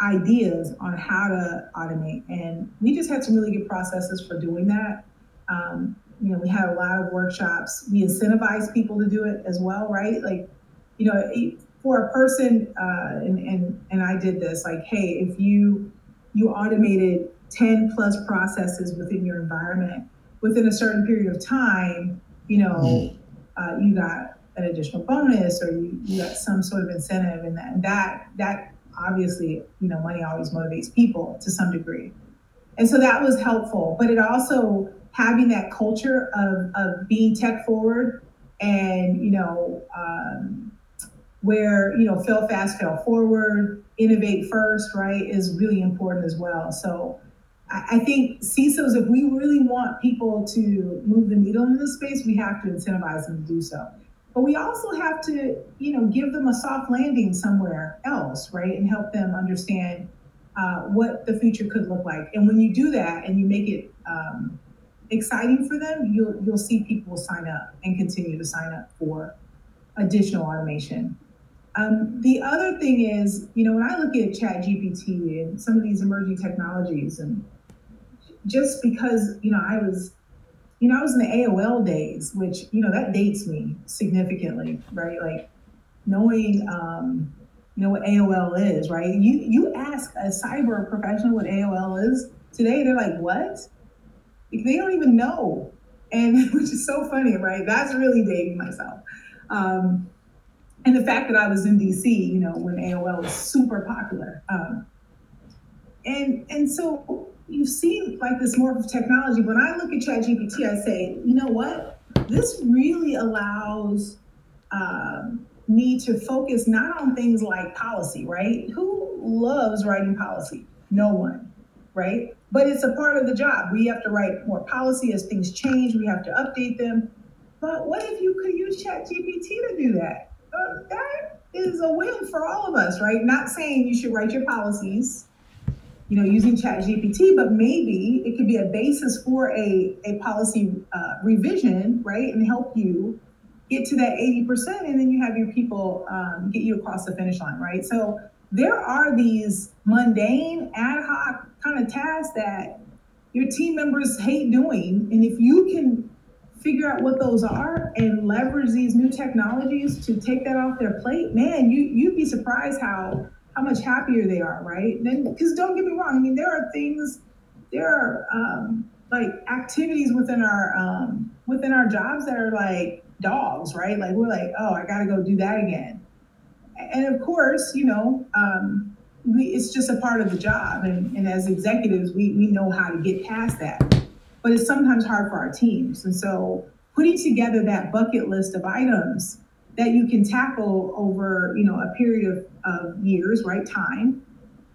ideas on how to automate? And we just had some really good processes for doing that. Um, you know, we had a lot of workshops. We incentivize people to do it as well, right? Like, you know, for a person, uh, and, and and I did this. Like, hey, if you you automated ten plus processes within your environment within a certain period of time, you know, mm. uh, you got an additional bonus or you, you got some sort of incentive, and that, and that that obviously, you know, money always motivates people to some degree, and so that was helpful. But it also having that culture of, of being tech forward and you know um, where you know fail fast fail forward innovate first right is really important as well so I, think CISOs, if we really want people to move the needle in this space, we have to incentivize them to do so. But we also have to, you know, give them a soft landing somewhere else, right, and help them understand uh, what the future could look like. And when you do that and you make it um, exciting for them, you'll you'll see people sign up and continue to sign up for additional automation. Um, the other thing is, you know, when I look at ChatGPT and some of these emerging technologies, and just because, you know, I was, you know, I was in the AOL days, which, you know, that dates me significantly, right? Like knowing, um, you know, what AOL is, right? You you ask a cyber professional what AOL is today, they're like, what? They don't even know. And which is so funny, right? That's really dating myself. Um, and the fact that I was in DC, you know, when AOL was super popular. Um, and and so you've seen like this more of technology. When I look at ChatGPT, I say, you know what? This really allows um, me to focus not on things like policy, right? Who loves writing policy? No one, right? But it's a part of the job. We have to write more policy as things change. We have to update them. But what if you could use ChatGPT to do that? That is a win for all of us, right? Not saying you should write your policies, you know, using ChatGPT, but maybe it could be a basis for a, a policy uh, revision, right? And help you get to that 80%, and then you have your people um, get you across the finish line, right? So there are these mundane, ad hoc kind of tasks that your team members hate doing. And if you can figure out what those are and leverage these new technologies to take that off their plate, man, you you'd be surprised how how much happier they are, right? Then because don't get me wrong, I mean there are things, there are um, like activities within our um, within our jobs that are like dogs, right? Like we're like, oh, I got to go do that again, and of course, you know. Um, we, it's just a part of the job. And, and as executives, we, we know how to get past that. But it's sometimes hard for our teams. And so putting together that bucket list of items that you can tackle over, you know, a period of, of years, right, time,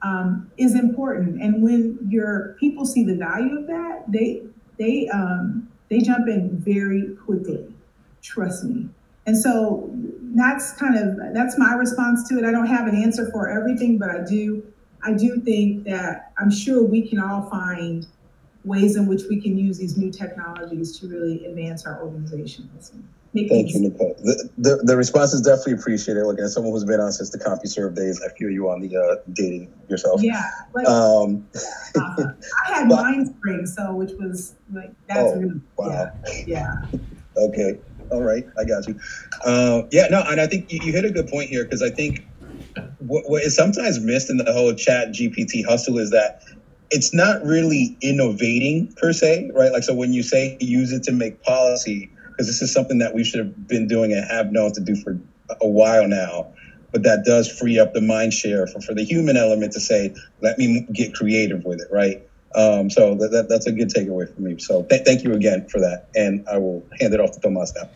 um, is important. And when your people see the value of that, they they um, they jump in very quickly. Trust me. And so that's kind of that's my response to it. I don't have an answer for everything, but I do I do think that I'm sure we can all find ways in which we can use these new technologies to really advance our organizations. Thank you, Nicole. The, the, the, response is definitely appreciated. Look, as someone who's been on since the CompuServe days, I feel you on the uh, dating yourself. Yeah. Like, um, I had Mindspring, so which was like, that's oh, really, wow. yeah. yeah. okay. All right, I got you. Uh, yeah, no, and I think you, you hit a good point here because I think what, what is sometimes missed in the whole ChatGPT hustle is that it's not really innovating per se, right? Like, so when you say use it to make policy, because this is something that we should have been doing and have known to do for a while now, but that does free up the mind share for, for the human element to say, let me get creative with it, right? Um, so that, that, that's a good takeaway for me. So th- thank you again for that. And I will hand it off to Tomas now.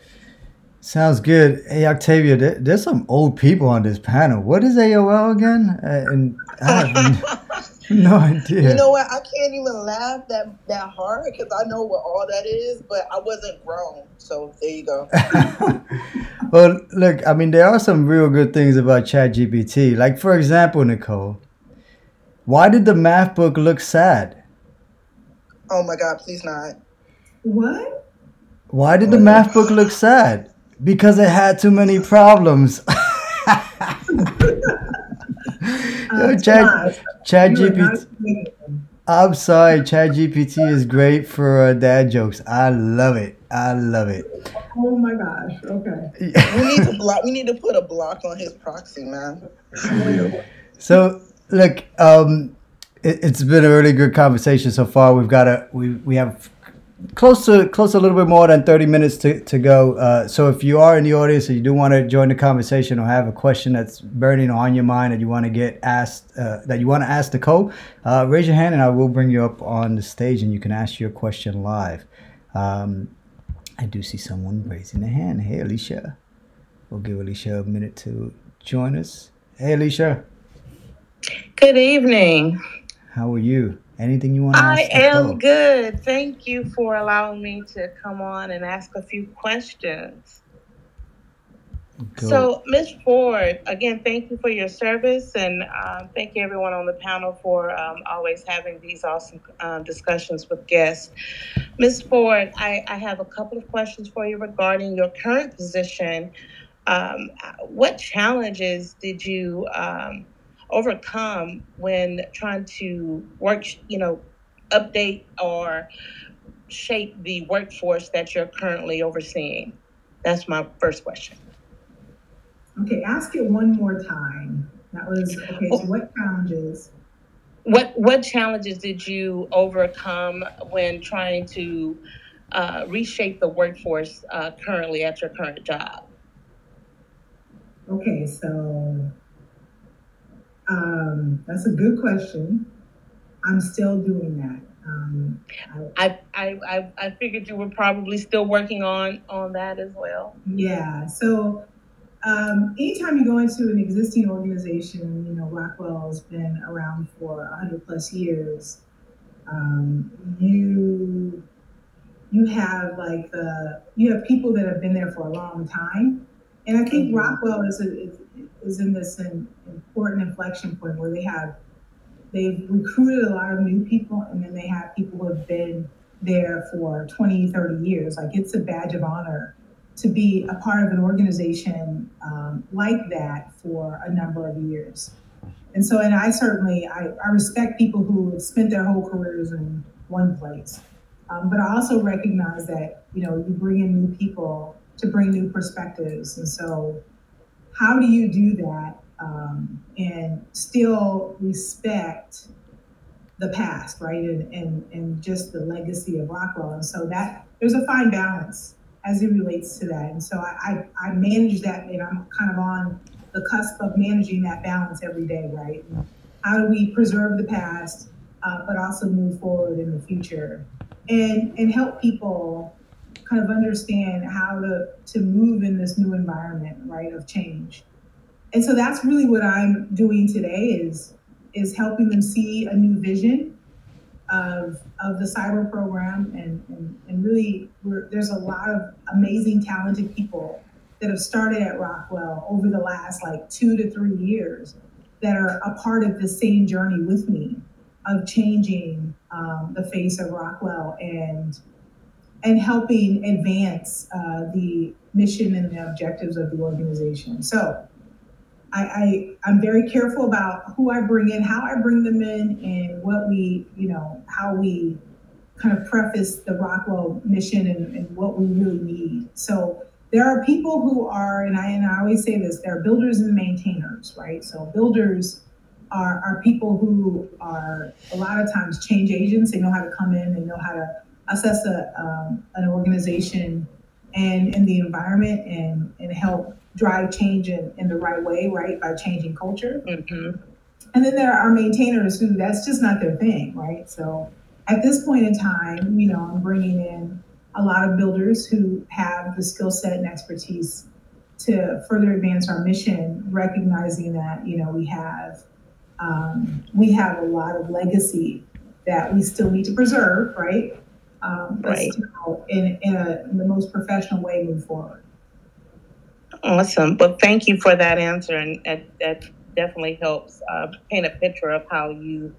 Sounds good. Hey, Octavia, there, there's some old people on this panel. What is AOL again? Uh, and I have no idea. You know what? I can't even laugh that that hard because I know what all that is, but I wasn't grown. So there you go. well, look, I mean, there are some real good things about ChatGPT. Like, for example, Nicole, why did the math book look sad? Oh my God, please not. What? Why did the math book look sad? Because it had too many problems. Yo, Uh, Chad, Chad GPT. I'm sorry, Chad GPT is great for uh, dad jokes. I love it. I love it. Oh my gosh. Okay. We need to block. We need to put a block on his proxy, man. So look, um, it, it's been a really good conversation so far. We've got a we we have close to close to a little bit more than thirty minutes to to go. Uh, so if you are in the audience and you do want to join the conversation or have a question that's burning on your mind that you want to get asked uh, that you want to ask Nicole, uh, raise your hand and I will bring you up on the stage and you can ask your question live. Um, I do see someone raising their hand. Hey, Alicia. We'll give Alicia a minute to join us. Hey, Alicia. Good evening. How are you? Anything you want to ask? I am Nicole? good. Thank you for allowing me to come on and ask a few questions. Go. So, Ms. Ford, again, thank you for your service, and um, thank you everyone on the panel for um, always having these awesome uh, discussions with guests. Ms. Ford, I, I have a couple of questions for you regarding your current position. Um, what challenges did you um, overcome when trying to work, you know, update or shape the workforce that you're currently overseeing? That's my first question. Okay. Ask it one more time. That was okay. So what challenges? What what challenges did you overcome when trying to uh, reshape the workforce uh, currently at your current job? Okay. So um, that's a good question. I'm still doing that. Um, I, I, I I figured you were probably still working on on that as well. Yeah. So, um, anytime you go into an existing organization, you know, Rockwell's been around for 100 plus years. Um, you you have like the you have people that have been there for a long time, and I think Mhm. Rockwell is a, is, is in this in this an important inflection point where they have they've recruited a lot of new people, and then they have people who have been there for 20, 30 years. Like it's a badge of honor to be a part of an organization um, like that for a number of years. And so, and I certainly, I, I respect people who have spent their whole careers in one place. Um, but I also recognize that, you know, you bring in new people to bring new perspectives. And so, how do you do that um, and still respect the past, right? And, and, and just the legacy of Rockwell. And so, that there's a fine balance as it relates to that. And so I, I, I manage that and I'm kind of on the cusp of managing that balance every day, right? And how do we preserve the past, uh, but also move forward in the future and, and help people kind of understand how to, to move in this new environment, right, of change. And so that's really what I'm doing today is, is helping them see a new vision of, of the cyber program and, and, and really there's a lot of amazing talented people that have started at rockwell over the last like two to three years that are a part of the same journey with me of changing um, the face of rockwell and and helping advance uh, the mission and the objectives of the organization. So I, I I'm very careful about who I bring in, how I bring them in, and what we, you know, how we kind of preface the Rockwell mission and, and what we really need. So there are people who are, and I and I always say this, there are builders and maintainers, right? So builders are are people who are a lot of times change agents. They know how to come in, they know how to assess a um, an organization and and the environment and and help drive change in, in the right way, right? By changing culture. Mm-hmm. And then there are maintainers who that's just not their thing, right? So at this point in time, you know, I'm bringing in a lot of builders who have the skill set and expertise to further advance our mission, recognizing that, you know, we have um, we have a lot of legacy that we still need to preserve, right? Um, Right. still in, in, a, in the most professional way move forward. Awesome. Well, thank you for that answer, and that, that definitely helps uh, paint a picture of how you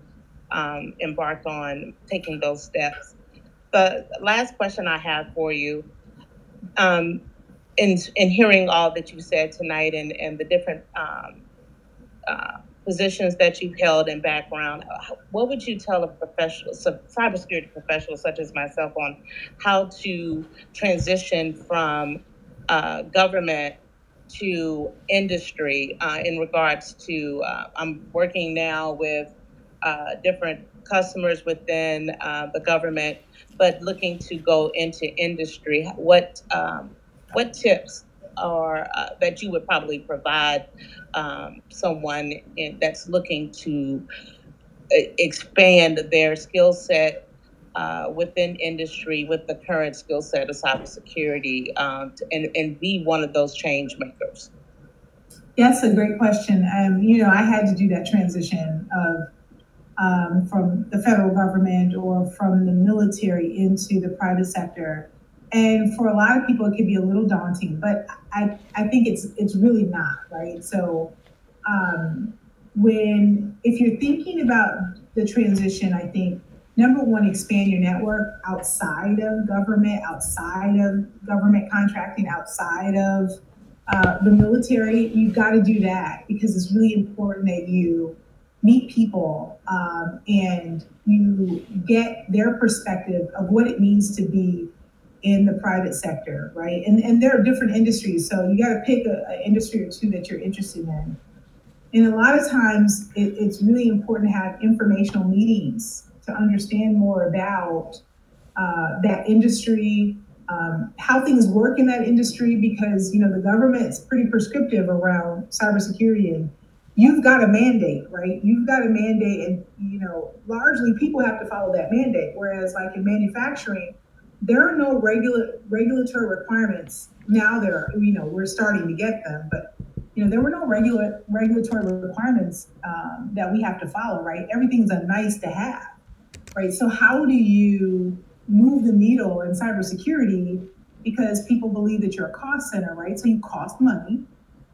um, embarked on taking those steps. The last question I have for you: um, in in hearing all that you said tonight and and the different um, uh, positions that you've held in background, uh, what would you tell a professional, so cybersecurity professional such as myself, on how to transition from uh, government to industry uh, in regards to? Uh, I'm working now with uh, different customers within uh, the government, but looking to go into industry. What um, what tips are uh, that you would probably provide um, someone in, that's looking to uh, expand their skill set uh, within industry with the current skill set of cybersecurity um, to, and, and be one of those change makers? That's a great question. Um, you know, I had to do that transition of um, from the federal government or from the military into the private sector. And for a lot of people, it can be a little daunting, but I, I think it's it's really not right. So um, when if you're thinking about the transition, I think number one, expand your network outside of government, outside of government contracting, outside of uh, the military. You've got to do that because it's really important that you meet people um, and you get their perspective of what it means to be in the private sector, right? And and there are different industries, so you got to pick an industry or two that you're interested in. And a lot of times, it, it's really important to have informational meetings to understand more about uh, that industry, um, how things work in that industry, because you know the government's pretty prescriptive around cybersecurity and you've got a mandate, right? You've got a mandate, and you know, largely people have to follow that mandate. Whereas, like in manufacturing, there are no regular regulatory requirements. Now there, are, you know, we're starting to get them, but you know, there were no regular regulatory requirements um, that we have to follow, right? Everything's a nice to have, right? So how do you move the needle in cybersecurity? Because people believe that you're a cost center, right? So you cost money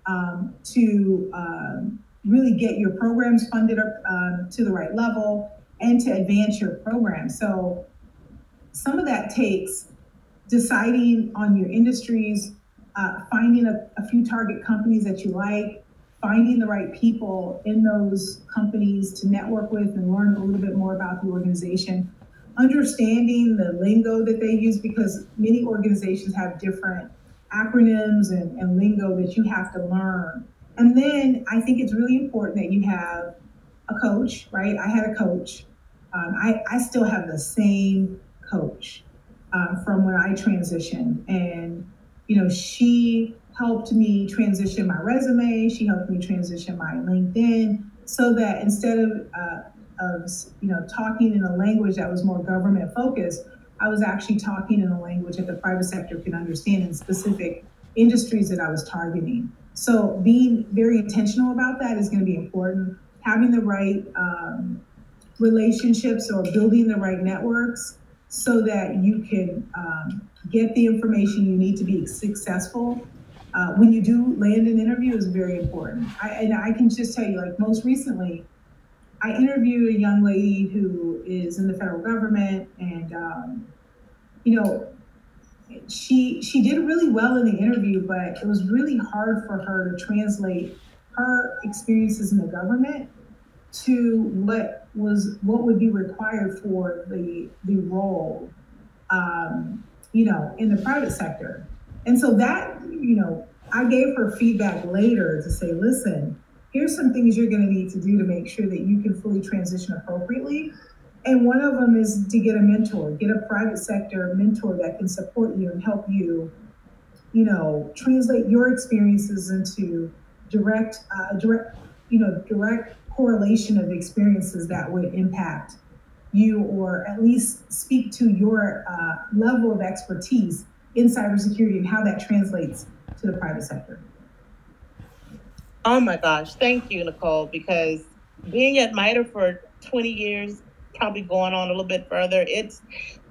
um, to um, really get your programs funded up um, to the right level and to advance your program. So some of that takes deciding on your industries, uh, finding a, a few target companies that you like, finding the right people in those companies to network with and learn a little bit more about the organization, understanding the lingo that they use because many organizations have different acronyms and, and lingo that you have to learn and then I think it's really important that you have a coach, right? I had a coach. Um, I, I still have the same coach um, from when I transitioned. And, you know, she helped me transition my resume. She helped me transition my LinkedIn so that instead of, uh, of you know, talking in a language that was more government focused, I was actually talking in a language that the private sector could understand in specific industries that I was targeting. So being very intentional about that is going to be important. Having the right um, relationships or building the right networks so that you can um, get the information you need to be successful. Uh, when you do land an interview is very important. I, and I can just tell you, like most recently, I interviewed a young lady who is in the federal government, and um, you know, she she did really well in the interview, but it was really hard for her to translate her experiences in the government to what was what would be required for the the role, um, you know, in the private sector. And so that you know, I gave her feedback later to say, listen, here's some things you're going to need to do to make sure that you can fully transition appropriately. And one of them is to get a mentor, get a private sector mentor that can support you and help you, you know, translate your experiences into direct, uh, direct, you know, direct correlation of experiences that would impact you or at least speak to your uh, level of expertise in cybersecurity and how that translates to the private sector. Oh my gosh, thank you, Nicole, because being at MITRE for 20 years, probably going on a little bit further, it's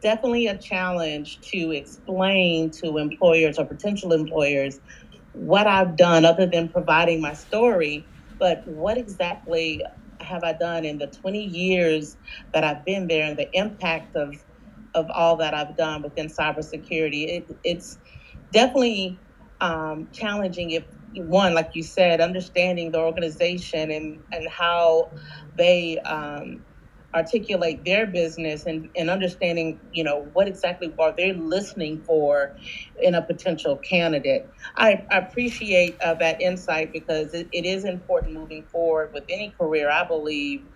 definitely a challenge to explain to employers or potential employers what I've done other than providing my story, but what exactly have I done in the 20 years that I've been there and the impact of of all that I've done within cybersecurity. It, it's definitely um, challenging if one, like you said, understanding the organization and, and how they um, articulate their business and, and understanding, you know, what exactly are they listening for in a potential candidate. I, I appreciate uh, that insight because it, it is important moving forward with any career, I believe,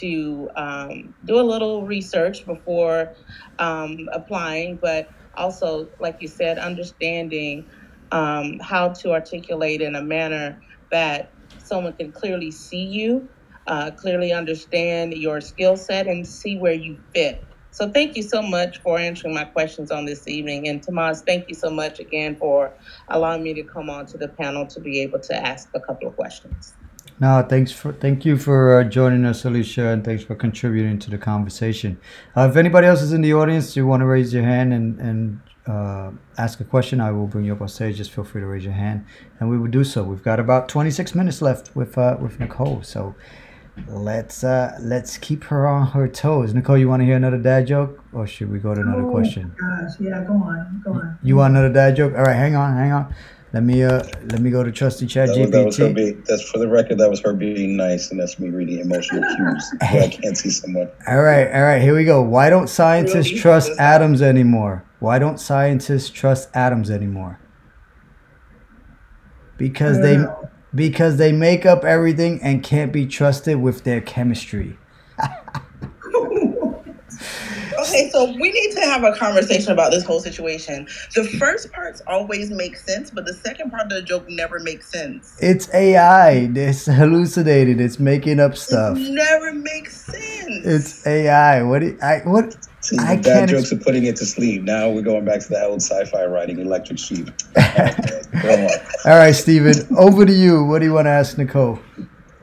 to um, do a little research before um, applying, but also, like you said, understanding um, how to articulate in a manner that someone can clearly see you, uh, clearly understand your skill set, and see where you fit. So, thank you so much for answering my questions on this evening. And Tomas, thank you so much again for allowing me to come on to the panel to be able to ask a couple of questions. No, thanks for thank you for uh, joining us, Alicia, and thanks for contributing to the conversation. Uh, if anybody else is in the audience, you want to raise your hand and and uh, ask a question, I will bring you up on stage. Just feel free to raise your hand, and we will do so. We've got about 26 minutes left with uh, with Nicole, so let's uh, let's keep her on her toes. Nicole, you want to hear another dad joke, or should we go to another Oh, question? Gosh, yeah, go on, go on. You want another dad joke? All right, hang on, hang on. Let me uh let me go to trusty chat That was, that was her GPT. being, that's for the record. That was her being nice, and that's me reading emotional cues. where I can't see someone. All right, all right, here we go. Why don't scientists Really? trust atoms anymore? Why don't scientists trust atoms anymore? Because they know. because they make up everything and can't be trusted with their chemistry. Okay, so we need to have a conversation about this whole situation. The first parts always make sense, but the second part of the joke never makes sense. It's AI. It's hallucinated. It's making up stuff. It never makes sense. It's AI. What? do- I what? See, I the dad can't jokes are putting it to sleep. Now we're going back to the old sci-fi writing, Electric Sheep. Go on. All right, Stephen, over to you. What do you want to ask Nicole?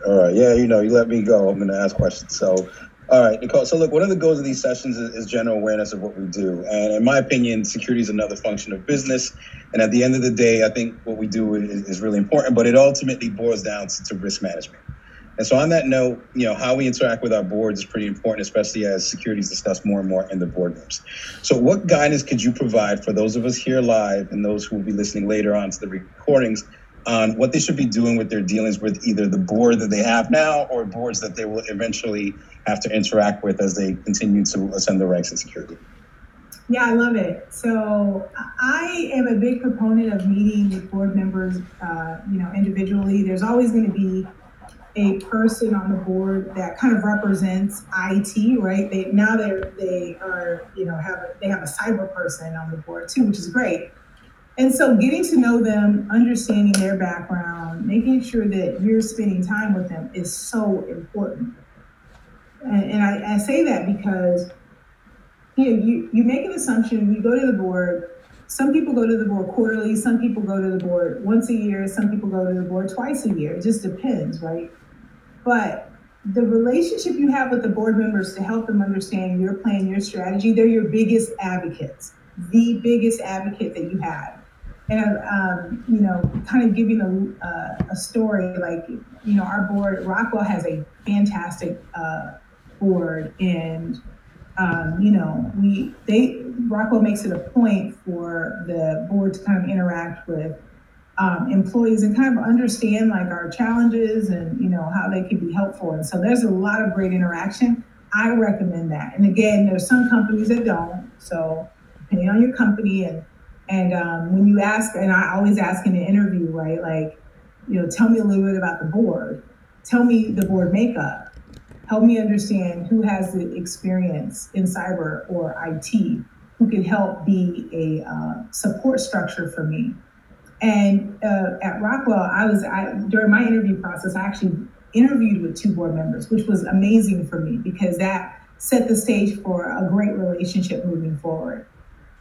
All right. Yeah, you know, you let me go. I'm going to ask questions. So, all right, Nicole. So, look, one of the goals of these sessions is, is general awareness of what we do. And in my opinion, security is another function of business. And at the end of the day, I think what we do is, is really important, but it ultimately boils down to, to risk management. And so, on that note, you know, how we interact with our boards is pretty important, especially as security is discussed more and more in the boardrooms. So, what guidance could you provide for those of us here live and those who will be listening later on to the recordings on what they should be doing with their dealings with either the board that they have now or boards that they will eventually have to interact with as they continue to ascend the ranks in security? Yeah, I love it. So I am a big proponent of meeting with board members, uh, you know, individually. There's always going to be a person on the board that kind of represents IT, right? They now they're they are you know have a, they have a cyber person on the board too, which is great. And so getting to know them, understanding their background, making sure that you're spending time with them is so important. And, and I, I say that because you know, you, you make an assumption, you go to the board. Some people go to the board quarterly, some people go to the board once a year, some people go to the board twice a year. It just depends, right? But the relationship you have with the board members to help them understand your plan, your strategy, they're your biggest advocates, the biggest advocate that you have. And, um, you know, kind of giving a, uh, a story like, you know, our board, Rockwell has a fantastic uh, board and um, you know, we they Rockwell makes it a point for the board to kind of interact with um, employees and kind of understand like our challenges and you know how they can be helpful. And so there's a lot of great interaction. I recommend that. And again, there's some companies that don't. So depending on your company and and um, when you ask, and I always ask in an interview, right? Like, you know, tell me a little bit about the board. Tell me the board makeup help me understand who has the experience in cyber or IT, who can help be a uh, support structure for me. And uh, at Rockwell, I was I, during my interview process. I actually interviewed with two board members, which was amazing for me because that set the stage for a great relationship moving forward.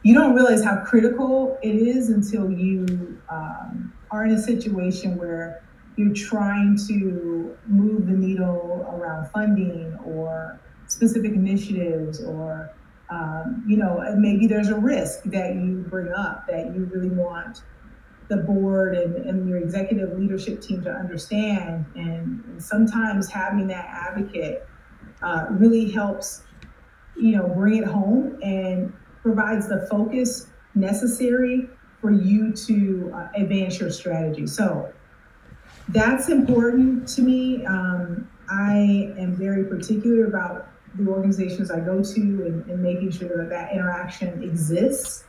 You don't realize how critical it is until you um, are in a situation where you're trying to move the needle around funding or specific initiatives or um, you know maybe there's a risk that you bring up that you really want the board and, and your executive leadership team to understand and, and sometimes having that advocate uh, really helps you know bring it home and provides the focus necessary for you to uh, advance your strategy. So that's important to me. Um, I am very particular about the organizations I go to and, and making sure that that interaction exists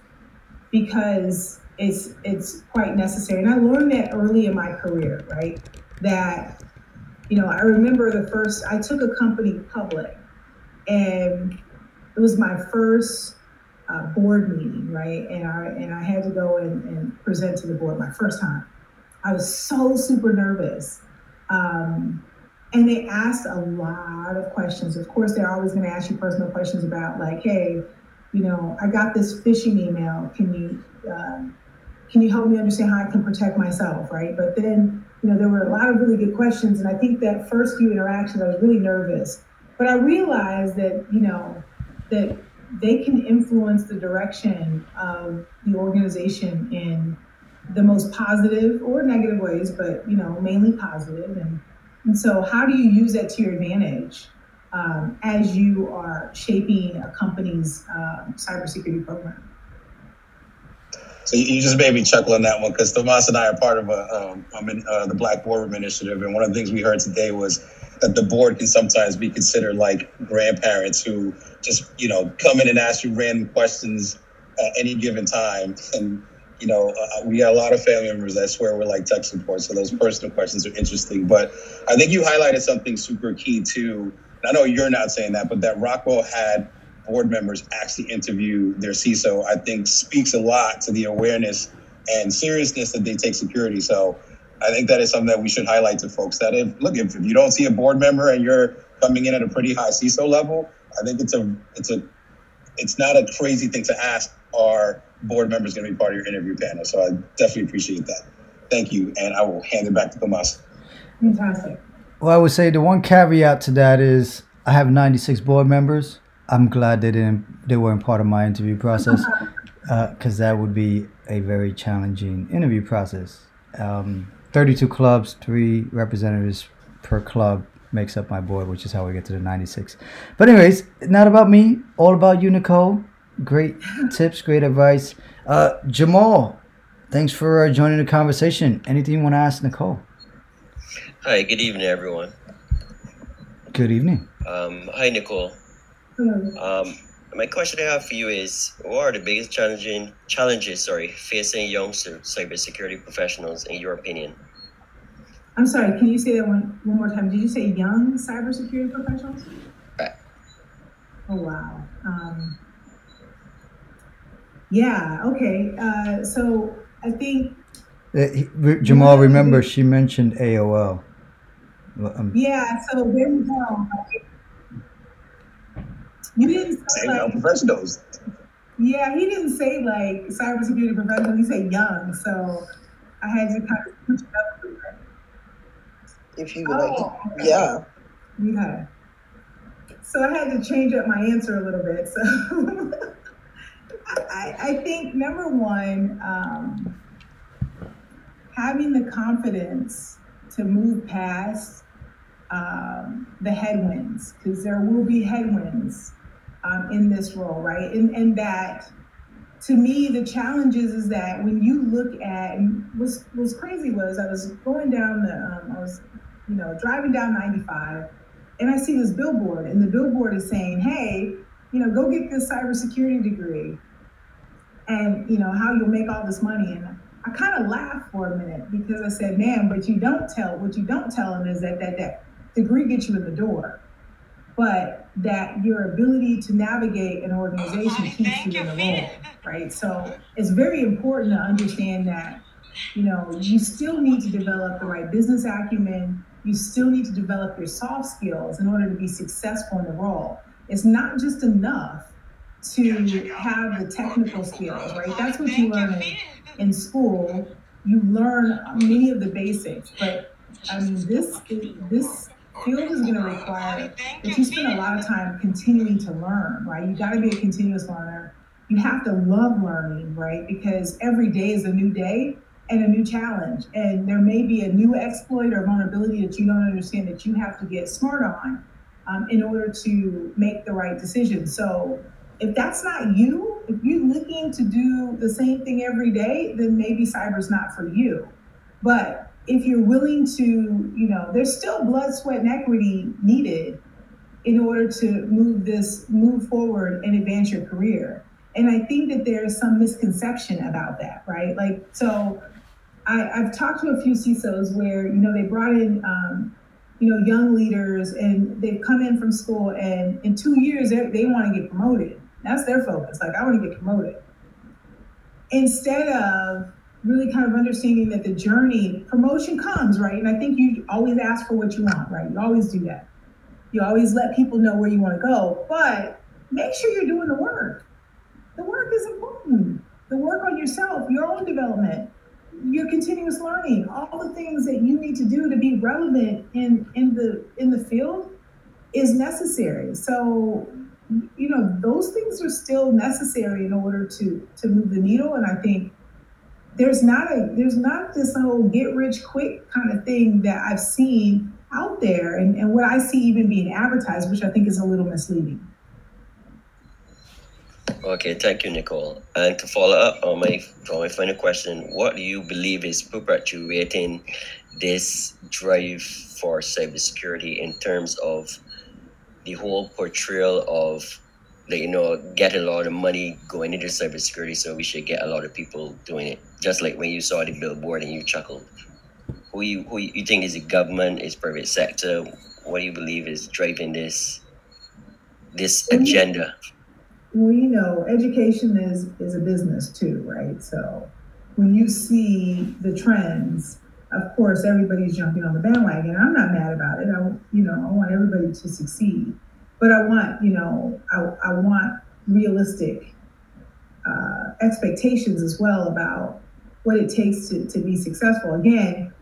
because it's it's quite necessary. And I learned that early in my career, right? That you know, I remember the first I took a company public, and it was my first uh, board meeting, right? And I and I had to go and, and present to the board my first time. I was so super nervous. Um, and they asked a lot of questions. Of course, they're always going to ask you personal questions about, like, hey, you know, I got this phishing email. Can you uh, can you help me understand how I can protect myself, right? But then, you know, there were a lot of really good questions, and I think that first few interactions, I was really nervous. But I realized that, you know, that they can influence the direction of the organization in the most positive or negative ways, but you know, mainly positive. And and so, how do you use that to your advantage um, as you are shaping a company's uh, cybersecurity program? So you just made me chuckle on that one because Tomas and I are part of a, um, uh, the Black Boardroom Initiative, and one of the things we heard today was that the board can sometimes be considered like grandparents who just you know come in and ask you random questions at any given time, and you know, uh, we got a lot of family members that swear we're like tech support. So those personal questions are interesting. But I think you highlighted something super key too. I know you're not saying that, but that Rockwell had board members actually interview their CISO, I think speaks a lot to the awareness and seriousness that they take security. So I think that is something that we should highlight to folks that if look if, if you don't see a board member and you're coming in at a pretty high CISO level, I think it's a it's a it's not a crazy thing to ask our board members going to be part of your interview panel. So I definitely appreciate that. Thank you. And I will hand it back to Tomas. Fantastic. Well, I would say the one caveat to that is I have 96 board members. I'm glad they didn't they weren't part of my interview process because uh, that would be a very challenging interview process. Um, 32 clubs, three representatives per club makes up my board, which is how we get to the 96. But anyways, not about me, all about you, Nicole great tips, great advice. Uh, Jamal, thanks for uh, joining the conversation. Anything you want to ask Nicole? Hi, good evening, everyone. Good evening. Um, hi, Nicole. Hello. Um, my question I have for you is: What are the biggest challenging challenges, sorry, facing young cybersecurity professionals, in your opinion? I'm sorry. Can you say that one one more time? Did you say young cybersecurity professionals? Right. Oh wow. Um, yeah. Okay. Uh, so I think. Uh, he, Jamal, remember she mentioned AOL. Um, yeah. So there you go. You didn't say like, professionals. Yeah, he didn't say like cybersecurity professional. He said young. So I had to kind of switch it up a little bit. If you would oh, like, yeah. Yeah. So I had to change up my answer a little bit. So. I, I think number one, um, having the confidence to move past um, the headwinds, because there will be headwinds um, in this role, right? And, and that, to me, the challenge is, is that when you look at, and what's, what's crazy was I was going down the, um, I was, you know, driving down 95, and I see this billboard, and the billboard is saying, hey, you know, go get this cybersecurity degree and you know how you'll make all this money. And i kind of laughed for a minute because i said man but you don't tell what you don't tell them is that that, that degree gets you in the door but that your ability to navigate an organization keeps you in the role right? So it's very important to understand that you know you still need to develop the right business acumen. You still need to develop your soft skills in order to be successful in the role it's not just enough to have the technical skills, right? That's what you learn in, school. You learn many of the basics, but I mean, this this field is going to require that you spend a lot of time continuing to learn, right? You got to be a continuous learner. You have to love learning, right? Because every day is a new day and a new challenge, and there may be a new exploit or vulnerability that you don't understand that you have to get smart on um, in order to make the right decision. So if that's not you, if you're looking to do the same thing every day, then maybe cyber's not for you. But if you're willing to, you know, there's still blood, sweat, and equity needed in order to move this, move forward and advance your career. And I think that there's some misconception about that, right? Like, so I, I've talked to a few CISOs where, you know, they brought in, um, you know, young leaders and they've come in from school and in two years they, they want to get promoted. That's their focus. Like, I want to get promoted. Instead of really kind of understanding that the journey, promotion comes, right? And I think you always ask for what you want, right? You always do that. You always let people know where you want to go, but make sure you're doing the work. The work is important. The work on yourself, your own development, your continuous learning, all the things that you need to do to be relevant in in the in the field is necessary. So, you know, those things are still necessary in order to to move the needle. And I think there's not a there's not this whole get rich quick kind of thing that I've seen out there and, and what I see even being advertised, which I think is a little misleading. Okay, thank you, Nicole. And to follow up on my on my final question, what do you believe is perpetuating this drive for cybersecurity in terms of the whole portrayal of like, you know get a lot of money going into cybersecurity, so we should get a lot of people doing it. Just like when you saw the billboard and you chuckled. Who you who you think is the government, is private sector? What do you believe is driving this this agenda? Well, you know, education is is a business too, right? So when you see the trends, of course, everybody's jumping on the bandwagon. I'm not mad about it. I, you know, I want everybody to succeed, but I want, you know, I, I want realistic uh, expectations as well about what it takes to, to be successful. Again,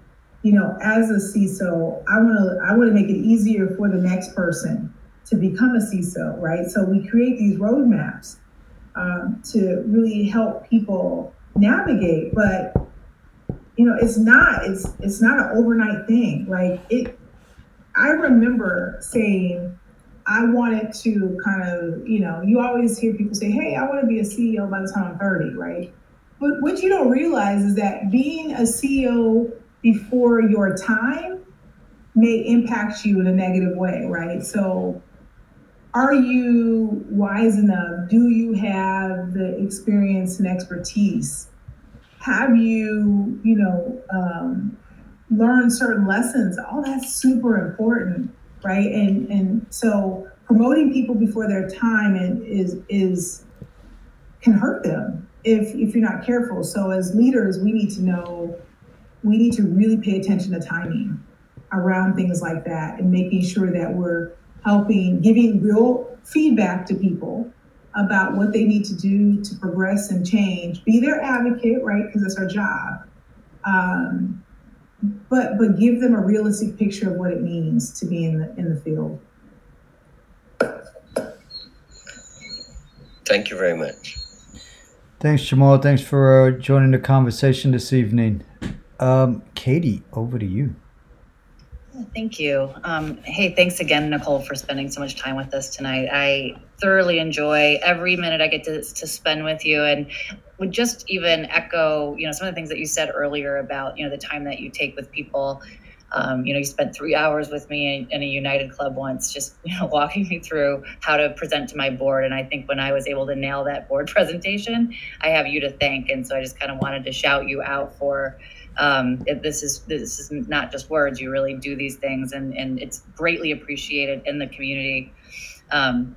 you know, as a CISO, I want to I want to make it easier for the next person to become a CISO, right? So we create these roadmaps um, to really help people navigate, but you know, it's not it's it's not an overnight thing. Like it, I remember saying. I wanted to kind of, you know, you always hear people say, hey, I want to be a CEO by the time I'm 30, right? But what you don't realize is that being a CEO before your time may impact you in a negative way, right? So, are you wise enough? Do you have the experience and expertise? Have you, you know, um, learned certain lessons? All that's super important, right? And and so promoting people before their time and is is can hurt them if if you're not careful. So as leaders, we need to know we need to really pay attention to timing around things like that and making sure that we're helping giving real feedback to people about what they need to do to progress and change be their advocate right because that's our job um, but but give them a realistic picture of what it means to be in the in the field Thank you very much. Thanks, Jamal. Thanks for uh, joining the conversation this evening. Um, Katie, over to you. Thank you. Um, hey, thanks again, Nicole, for spending so much time with us tonight. I thoroughly enjoy every minute I get to, to spend with you and would just even echo, you know, some of the things that you said earlier about, you know, the time that you take with people. Um, you know, you spent three hours with me in, in, a United Club once, just you know, walking me through how to present to my board. And I think when I was able to nail that board presentation, I have you to thank. And so I just kind of wanted to shout you out for um, it, this is this is not just words. You really do these things, and and it's greatly appreciated in the community. Um,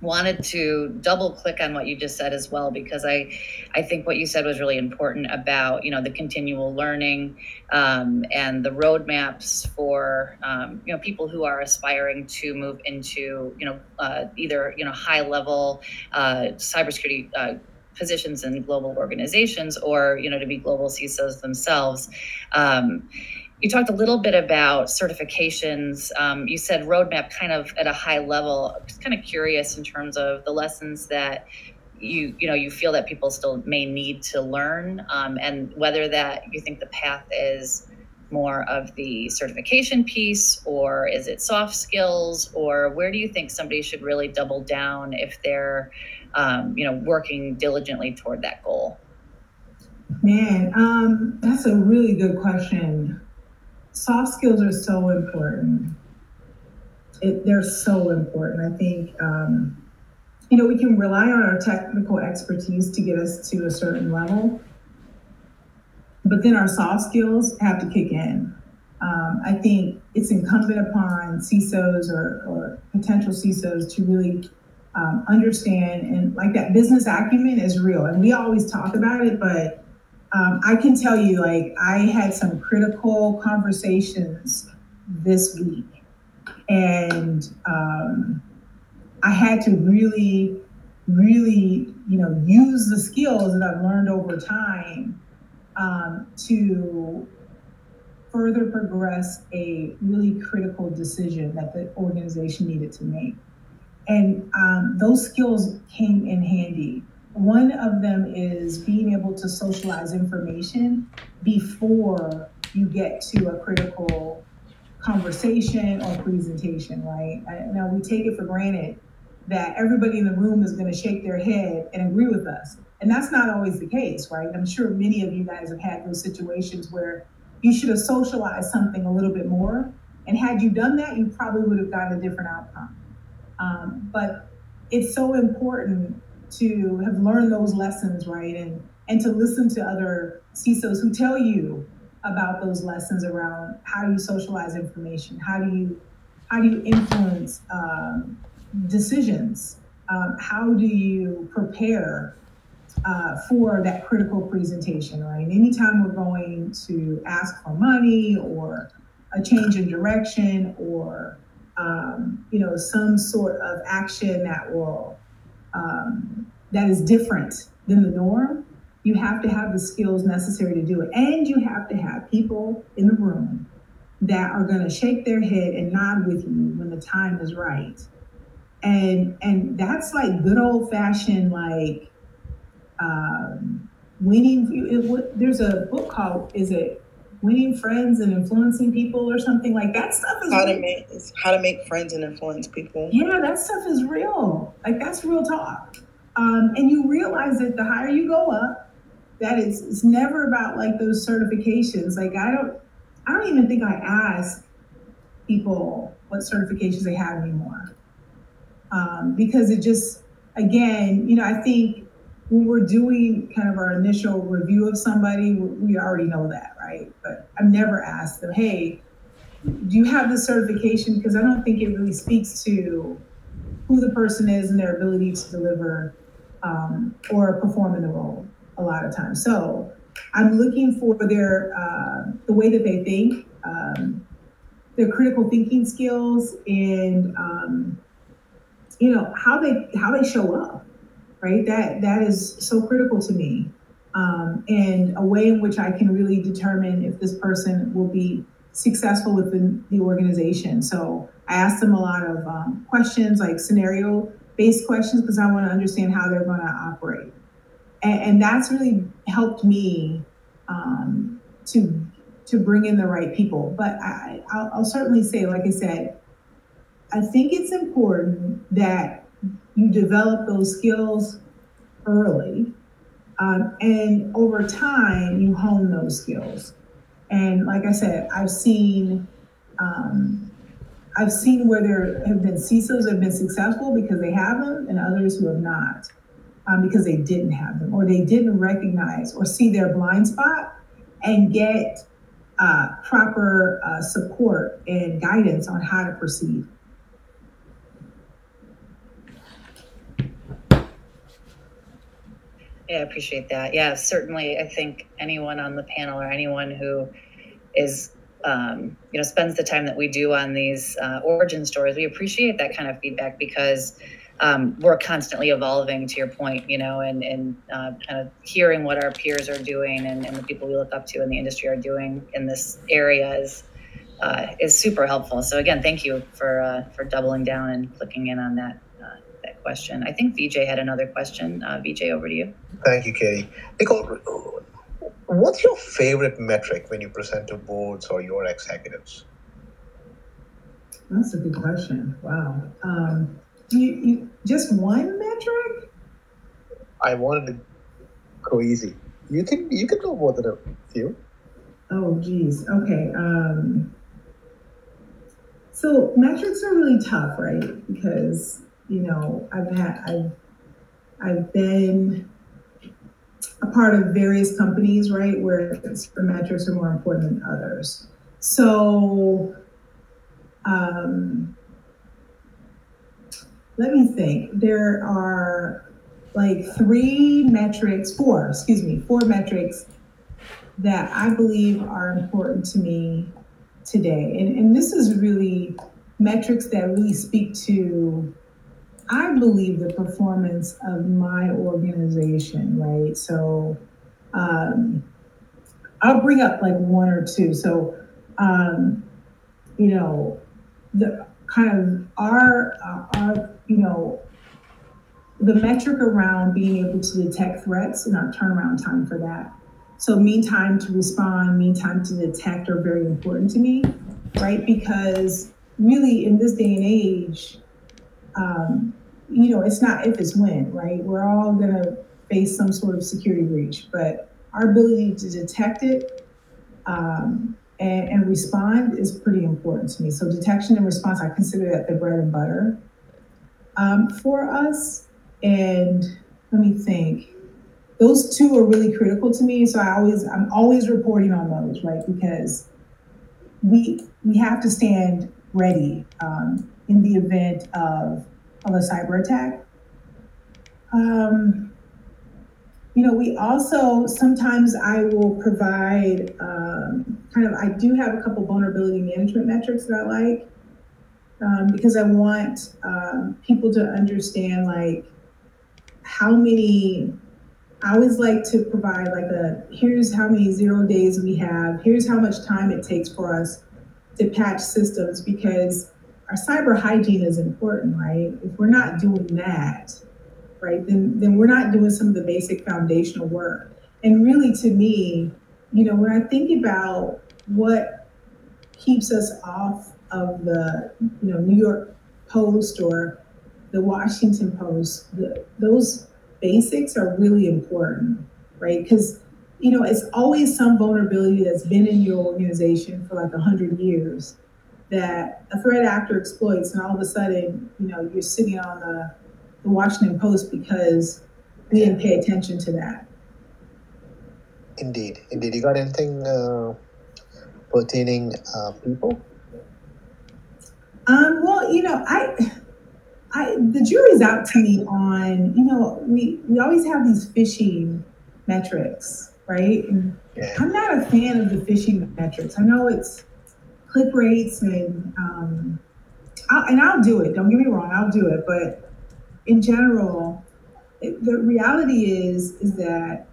wanted to double click on what you just said as well because i i think what you said was really important about you know the continual learning um, and the roadmaps for um, you know people who are aspiring to move into you know uh, either you know high level uh, cybersecurity uh, positions in global organizations or you know to be global CISOs themselves. Um, you talked a little bit about certifications. Um, you said roadmap kind of at a high level. I'm just kind of curious in terms of the lessons that you you know you feel that people still may need to learn, um, and whether that you think the path is more of the certification piece or is it soft skills or where do you think somebody should really double down if they're um, you know, working diligently toward that goal? Man, um, that's a really good question. Soft skills are so important. It, they're so important. I think, um, you know, we can rely on our technical expertise to get us to a certain level, but then our soft skills have to kick in. Um, I think it's incumbent upon CISOs or, or potential CISOs to really um, understand and like that business acumen is real. And we always talk about it, but um, I can tell you, like, I had some critical conversations this week, and um, I had to really, really, you know, use the skills that I've learned over time um, to further progress a really critical decision that the organization needed to make. And um, those skills came in handy. One of them is being able to socialize information before you get to a critical conversation or presentation, right? Now, we take it for granted that everybody in the room is going to shake their head and agree with us. And that's not always the case, right? I'm sure many of you guys have had those situations where you should have socialized something a little bit more. And had you done that, you probably would have gotten a different outcome. Um, but it's so important to have learned those lessons, right? And and to listen to other CISOs who tell you about those lessons around how do you socialize information, how do you how do you influence um, decisions, um, how do you prepare uh, for that critical presentation, right? Anytime we're going to ask for money or a change in direction or um, you know some sort of action that will um, that is different than the norm, you have to have the skills necessary to do it, and you have to have people in the room that are going to shake their head and nod with you when the time is right and and that's like good old fashioned like um, winning. It, there's a book called is it winning friends and influencing people or something like that stuff is how real. to make how to make friends and influence people. Yeah, that stuff is real. Like that's real talk. Um, and you realize that the higher you go up, that it's it's never about like those certifications. Like I don't I don't even think I ask people what certifications they have anymore. Um, because it just again, you know, I think when we're doing kind of our initial review of somebody, we already know that, right? But I've never asked them, hey, do you have the certification? Because I don't think it really speaks to who the person is and their ability to deliver um, or perform in the role a lot of times. So I'm looking for their uh, the way that they think, um, their critical thinking skills, and um, you know how they how they show up right? That that is so critical to me, um, and a way in which I can really determine if this person will be successful within the organization. So I ask them a lot of um, questions, like scenario based questions, because I want to understand how they're going to operate, and, and, that's really helped me um, to to bring in the right people. But I, I'll, I'll certainly say, like I said, I think it's important that you develop those skills early. Um, and over time, you hone those skills. And like I said, I've seen, um, I've seen where there have been CISOs that have been successful because they have them, and others who have not um, because they didn't have them, or they didn't recognize or see their blind spot and get uh, proper uh, support and guidance on how to proceed. Yeah, I appreciate that. Yeah, certainly. I think anyone on the panel or anyone who is, um, you know, spends the time that we do on these uh, origin stories, we appreciate that kind of feedback because um, we're constantly evolving. To your point, you know, and and uh, kind of hearing what our peers are doing and, and the people we look up to in the industry are doing in this area is. Uh, is super helpful. So again, thank you for uh, for doubling down and clicking in on that that question. I think Vijay had another question. Uh, Vijay, over to you. Thank you, Katie. Nicole, what's your favorite metric when you present to boards or your executives? That's a good question. Wow. Um, you, you, just one metric? I wanted to go easy. You can you can know more than a few. Oh, geez. Okay. Um, so metrics are really tough, right? Because you know I've had I've I've been a part of various companies, right, where certain metrics are more important than others. So, um, let me think. There are like three metrics, four, excuse me, four metrics that I believe are important to me today. And, and this is really metrics that really speak to, I believe, the performance of my organization, right? So um, I'll bring up like one or two. So, um, you know, the kind of our, uh, our, you know, the metric around being able to detect threats and our turnaround time for that. So mean time to respond, mean time to detect are very important to me, right? Because really in this day and age, um, you know, it's not if it's when, right? We're all gonna face some sort of security breach, but our ability to detect it um, and, and respond is pretty important to me. So detection and response, I consider that the bread and butter um, for us. And let me think. Those two are really critical to me. So I always, I'm always reporting on those, right? Because we we have to stand ready um, in the event of of a cyber attack. Um, you know, we also sometimes I will provide um, kind of. I do have a couple vulnerability management metrics that I like um, because I want um, people to understand like how many. I always like to provide like a here's how many zero days we have. Here's how much time it takes for us to patch systems because our cyber hygiene is important, right? If we're not doing that, right, then then we're not doing some of the basic foundational work. And really, to me, you know, when I think about what keeps us off of the, you know, New York Post or the Washington Post, the, those basics are really important, right? Because you know, it's always some vulnerability that's been in your organization for like a hundred years that a threat actor exploits, and all of a sudden, you know, you're sitting on the, the Washington Post because we didn't pay attention to that. Indeed, indeed. You got anything uh, pertaining uh, people? Um, well, you know, I, I, the jury's out to me on, you know, we we always have these phishing metrics, right? And Yeah. I'm not a fan of the phishing metrics. I know it's click rates and um, I'll, and I'll do it. Don't get me wrong, I'll do it. But in general, it, the reality is is that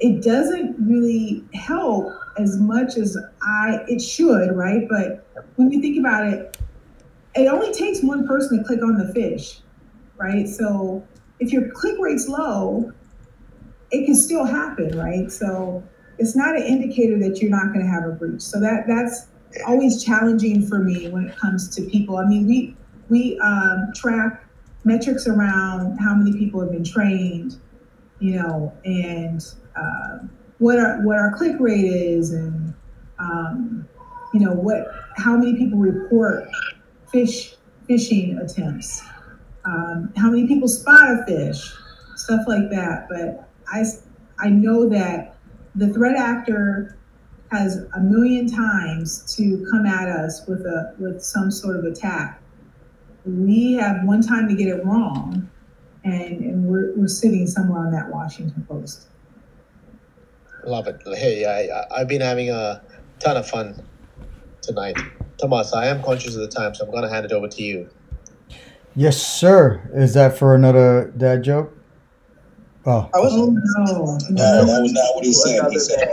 it doesn't really help as much as I it should, right? But when you think about it, it only takes one person to click on the phish, right? So if your click rate's low, it can still happen, right? So it's not an indicator that you're not going to have a breach. So that that's always challenging for me when it comes to people. I mean, we we um, track metrics around how many people have been trained, you know, and uh, what our what our click rate is, and um, you know what how many people report fish phishing attempts, um, how many people spot a phish, stuff like that. But I I know that the threat actor has a million times to come at us with a with some sort of attack. We have one time to get it wrong, and, and we're, we're sitting somewhere on that Washington Post. Love it. Hey, I, I I've been having a ton of fun tonight. Tomas, I am conscious of the time, so I'm gonna hand it over to you. Yes, sir. Is that for another dad joke? Oh, I was. Oh no! No, that was not what he said. He said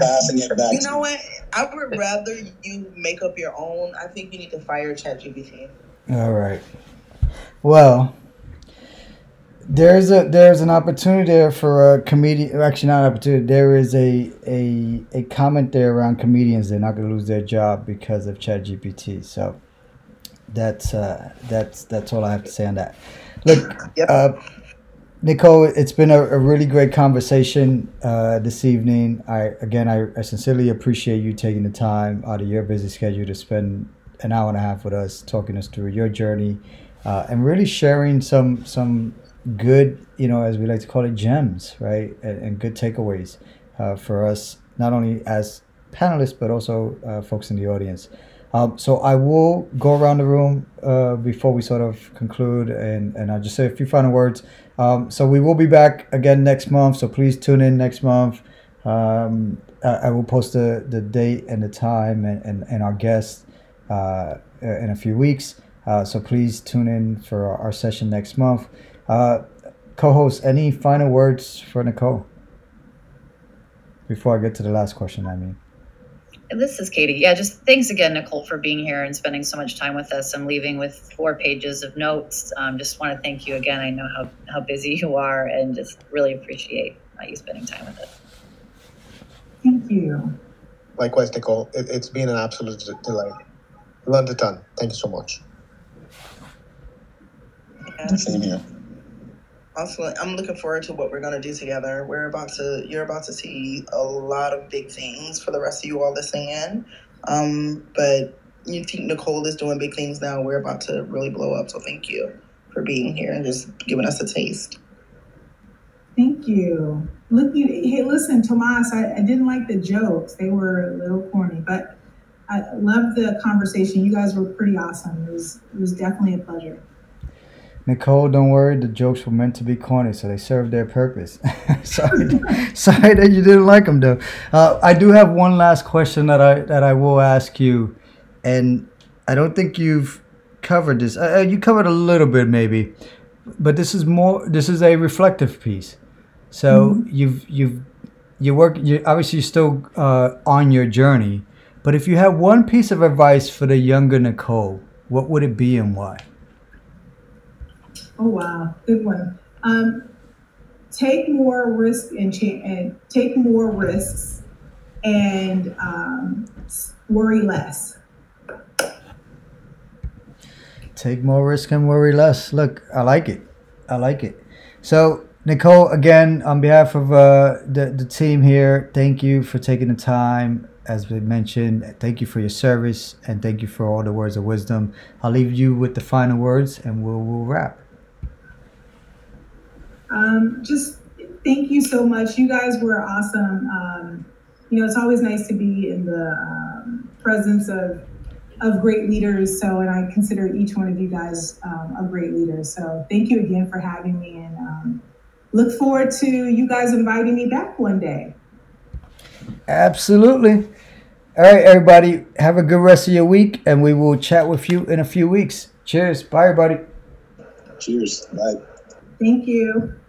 passing it back. You know what? I would rather you make up your own. I think you need to fire ChatGPT. all right. Well, there's a there's an opportunity there for a comedian. Actually, not an opportunity. There is a a a comment there around comedians. They're not going to lose their job because of ChatGPT. So that's uh, that's that's all I have to say on that. Look, Yep. uh, Nicole, it's been a, a really great conversation uh, this evening. I again, I, I sincerely appreciate you taking the time out of your busy schedule to spend an hour and a half with us, talking us through your journey, uh, and really sharing some some good, you know, as we like to call it, gems, right, and, and good takeaways uh, for us, not only as panelists but also uh, folks in the audience. Um, so I will go around the room uh, before we sort of conclude, and, and I'll just say a few final words. Um, so we will be back again next month. So please tune in next month. Um, I, I will post the, the date and the time and, and, and our guest uh, in a few weeks. Uh, so please tune in for our, our session next month. Uh, co-host, any final words for Nicole before I get to the last question? I mean. This is Katie. Yeah, just thanks again, Nicole, for being here and spending so much time with us. I'm leaving with four pages of notes. Um, just want to thank you again. I know how, how busy you are and just really appreciate you spending time with us. Thank you. Likewise, Nicole. It, it's been an absolute d- delight. Learned a ton. Thank you so much. Same here. Also, I'm looking forward to what we're gonna do together. We're about to, you're about to see a lot of big things for the rest of you all listening in. Um, but you think Nicole is doing big things now. We're about to really blow up. So thank you for being here and just giving us a taste. Thank you. Look, you, hey, listen, Tomas, I, I didn't like the jokes. They were a little corny, but I loved the conversation. You guys were pretty awesome. It was, it was definitely a pleasure. Nicole, don't worry. The jokes were meant to be corny, so they served their purpose. sorry, sorry that you didn't like them, though. Uh, I do have one last question that I that I will ask you, and I don't think you've covered this. Uh, you covered a little bit, maybe, but this is more. This is a reflective piece. So mm-hmm. you've you've you work. You obviously you're still uh, on your journey, but if you have one piece of advice for the younger Nicole, what would it be and why? Oh wow, good one. Um, take more risk and, cha- and take more risks and um, worry less. Take more risk and worry less. Look, I like it. I like it. So, Nicole, again, on behalf of uh, the, the team here, thank you for taking the time. As we mentioned, thank you for your service and thank you for all the words of wisdom. I'll leave you with the final words and we'll, we'll wrap. Um, just thank you so much. You guys were awesome. Um, you know, it's always nice to be in the um, presence of of great leaders. So, and I consider each one of you guys um, a great leader. So, thank you again for having me, and um, look forward to you guys inviting me back one day. Absolutely. All right, everybody, have a good rest of your week, and we will chat with you in a few weeks. Cheers. Bye, everybody. Cheers. Bye. Thank you.